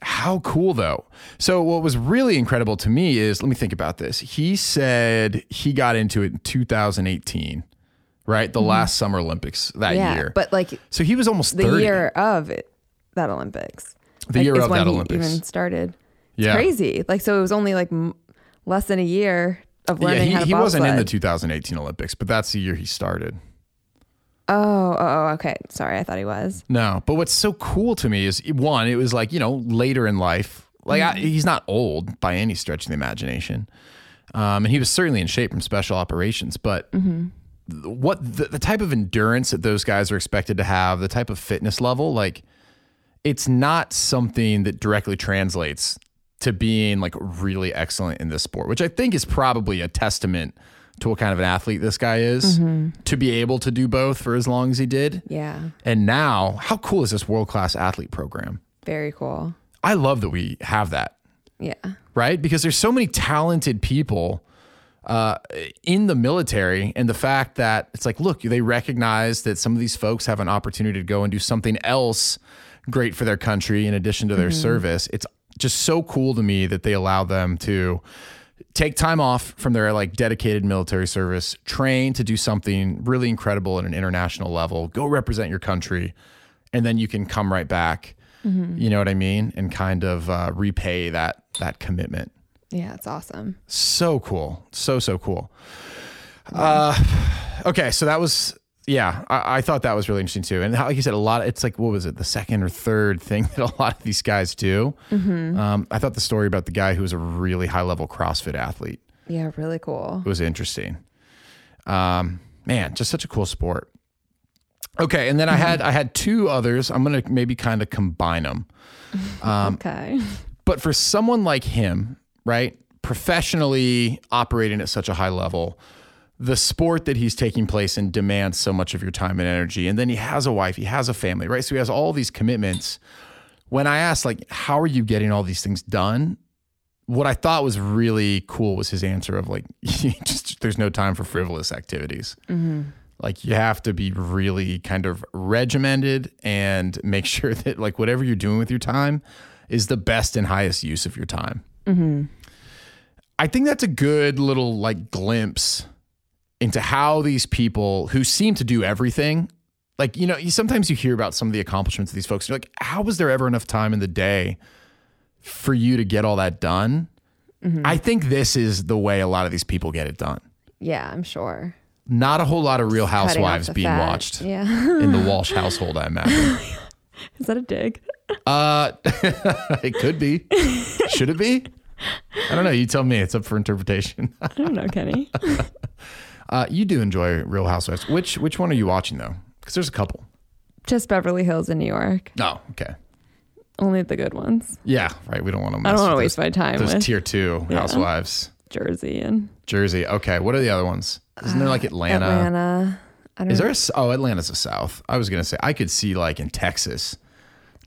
how cool though. So what was really incredible to me is let me think about this. He said he got into it in 2018, right? The last Summer Olympics that Mm-hmm. yeah, year. but like so he was almost the 30. year of it, that Olympics. The like, year of when that Olympics. even started. It's Yeah. crazy. Like so, it was only like m- less than a year of yeah, learning he, how to he wasn't in the 2018 Olympics, but that's the year he started. Oh, oh, oh, okay. Sorry, I thought he was. No, but what's so cool to me is one, it was like you know later in life. Like I, he's not old by any stretch of the imagination, um, and he was certainly in shape from special operations. But th- what the, the type of endurance that those guys are expected to have, the type of fitness level, like it's not something that directly translates to being like really excellent in this sport, which I think is probably a testament to what kind of an athlete this guy is mm-hmm. to be able to do both for as long as he did. Yeah, And now, how cool is this world class athlete program? very cool. I love that we have that, Yeah, right? Because there's so many talented people uh, in the military, and the fact that it's like, look, they recognize that some of these folks have an opportunity to go and do something else great for their country in addition to their service. It's just so cool to me that they allow them to take time off from their like dedicated military service, train to do something really incredible at an international level, go represent your country, and then you can come right back. You know what I mean, and kind of uh, repay that that commitment. Yeah, it's awesome. So cool, so so cool. Uh, okay, so that was yeah. I, I thought that was really interesting too, and how, like you said, a lot. It's like what was it, the second or third thing that a lot of these guys do. Um, I thought the story about the guy who was a really high level CrossFit athlete Yeah, really cool. It was interesting. Um, man, just such a cool sport. Okay, and then I had I had two others. I'm gonna maybe kind of combine them. Um, okay. But for someone like him, right, professionally operating at such a high level, the sport that he's taking place in demands so much of your time and energy. And then he has a wife, he has a family, right? So he has all these commitments. When I asked, like, how are you getting all these things done? What I thought was really cool was his answer of like, just there's no time for frivolous activities. Mm-hmm. Like you have to be really kind of regimented and make sure that like whatever you're doing with your time is the best and highest use of your time. Mm-hmm. I think that's a good little like glimpse into how these people who seem to do everything, like you know, you, sometimes you hear about some of the accomplishments of these folks. You're like, how was there ever enough time in the day for you to get all that done? I think this is the way a lot of these people get it done. Yeah, I'm sure. Not a whole lot of Real off Housewives being fat. watched Yeah. in the Walsh household, I imagine. Is that a dig? Uh, it could be. Should it be? I don't know. You tell me. It's up for interpretation. I don't know, Kenny. Uh, you do enjoy Real Housewives. Which which one are you watching though? Because there's a couple. Just Beverly Hills in New York. Oh, okay. Only the good ones. Yeah, right. We don't want to. I don't want to waste my time Those with tier two Yeah. Housewives. Jersey and Jersey. Okay. What are the other ones? Isn't there like Atlanta? Atlanta. I don't Is know. there? A, oh, Atlanta's the South. I was gonna say I could see like in Texas.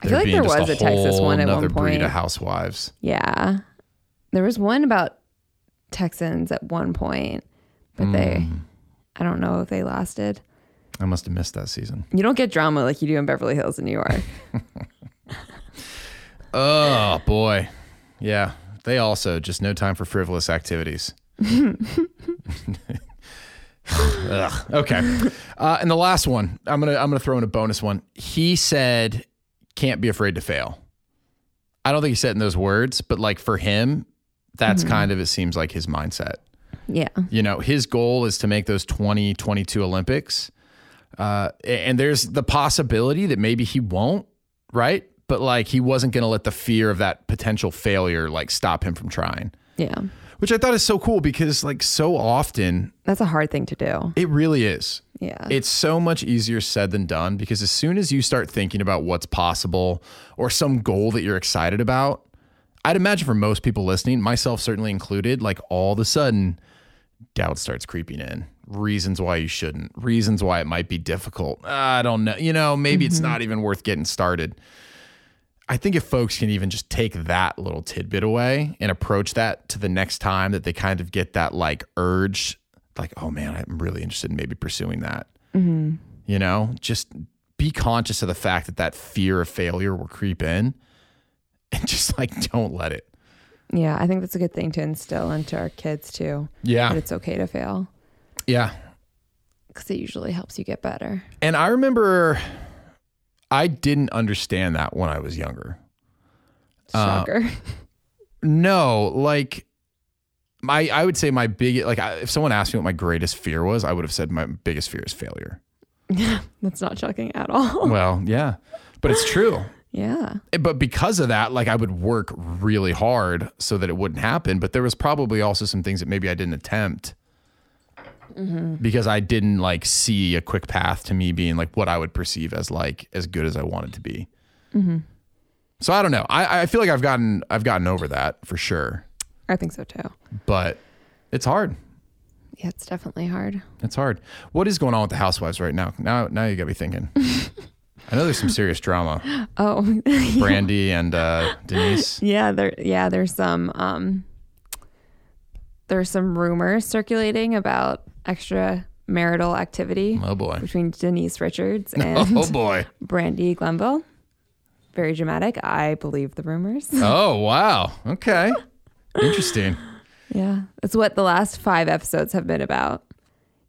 I feel like there was a Texas one at one breed point. of housewives. Yeah. There was one about Texans at one point, but they, Hmm. I don't know if they lasted. I must have missed that season. You don't get drama like you do in Beverly Hills in New York. Oh boy, yeah. They also just no time for frivolous activities. Okay, uh, and the last one, I'm gonna I'm gonna throw in a bonus one. He said, "Can't be afraid to fail." I don't think he said it in those words, but like for him, that's kind of it seems like his mindset. Yeah. You know, his goal is to make those 2022 Olympics. Uh, and there's the possibility that maybe he won't, right? But like he wasn't going to let the fear of that potential failure like stop him from trying. Yeah. Which I thought is so cool because like so often That's a hard thing to do. it really is. Yeah. It's so much easier said than done because as soon as you start thinking about what's possible or some goal that you're excited about, I'd imagine for most people listening, myself certainly included, like all of a sudden doubt starts creeping in. Reasons why you shouldn't, reasons why it might be difficult. I don't know. You know, maybe it's not mm-hmm. even worth getting started. I think if folks can even just take that little tidbit away and approach that to the next time that they kind of get that like urge, like, oh man, I'm really interested in maybe pursuing that. Mm-hmm. You know, just be conscious of the fact that that fear of failure will creep in and just like don't let it. yeah. I think that's a good thing to instill into our kids too. Yeah. That it's okay to fail Yeah. because it usually helps you get better. And I remember I didn't understand that when I was younger. Shocker. Uh, no, like my I would say my big like I, if someone asked me what my greatest fear was, I would have said my biggest fear is failure. Yeah, that's not shocking at all. Well, yeah. But it's true. yeah. Eh, but because of that, like I would work really hard so that it wouldn't happen. But there was probably also some things that maybe I didn't attempt mm-hmm. because I didn't like see a quick path to me being like what I would perceive as like as good as I wanted to be. Mm-hmm. So I don't know. I, I feel like I've gotten I've gotten over that for sure. I think so too. But it's hard. Yeah, it's definitely hard. It's hard. What is going on with the housewives right now? Now now you got me thinking. I know there's some serious drama. Oh, Brandi and uh, Denise. yeah. There, yeah. There's some, um, there's some rumors circulating about extra marital activity Oh boy. between Denise Richards and Oh boy. Brandi Glanville. Very dramatic. I believe the rumors. Oh wow. Okay. Interesting. yeah, it's what the last five episodes have been about.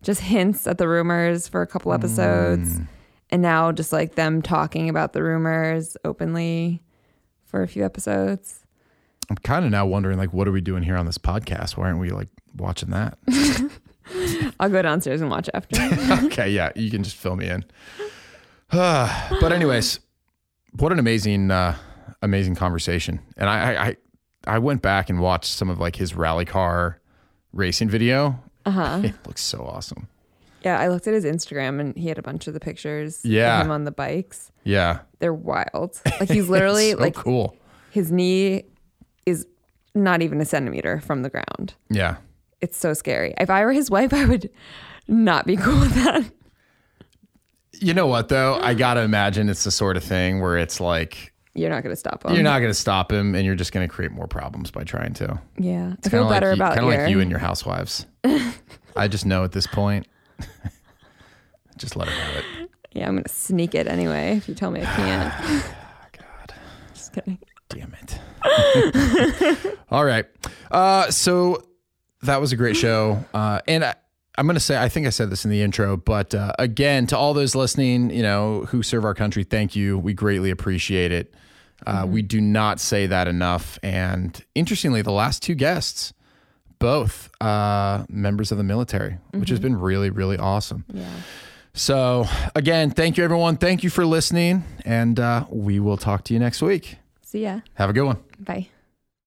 Just hints at the rumors for a couple episodes, and now just like them talking about the rumors openly for a few episodes. I'm kind of now wondering like what are we doing here on this podcast? Why aren't we like watching that? I'll go downstairs and watch after. okay, yeah, you can just fill me in. but anyways, what an amazing uh amazing conversation. And I I I- I went back and watched some of like his rally car racing video. Uh-huh. It looks so awesome. Yeah, I looked at his Instagram and he had a bunch of the pictures Yeah. of him on the bikes. Yeah. They're wild. Like he's literally so like cool. his knee is not even a centimeter from the ground. Yeah. It's so scary. If I were his wife, I would not be cool with that. You know what though? I gotta imagine it's the sort of thing where it's like You're not going to stop him. you're not gonna stop him, and you're just gonna create more problems by trying to. Yeah, I feel better like you, about kind of your. like you and your housewives. I just know at this point. just let her have it. yeah, I'm going to sneak it anyway if you tell me I can't. God Just kidding. damn it. All right. Uh, so that was a great show. Uh, and I, I'm going to say, I think I said this in the intro, but uh, again, to all those listening, you know, who serve our country, thank you. We greatly appreciate it. Uh, We do not say that enough. And interestingly, the last two guests, both uh, members of the military, which has been really, really awesome. Yeah. So, again, thank you, everyone. Thank you for listening. And uh, we will talk to you next week. See ya. Have a good one. Bye.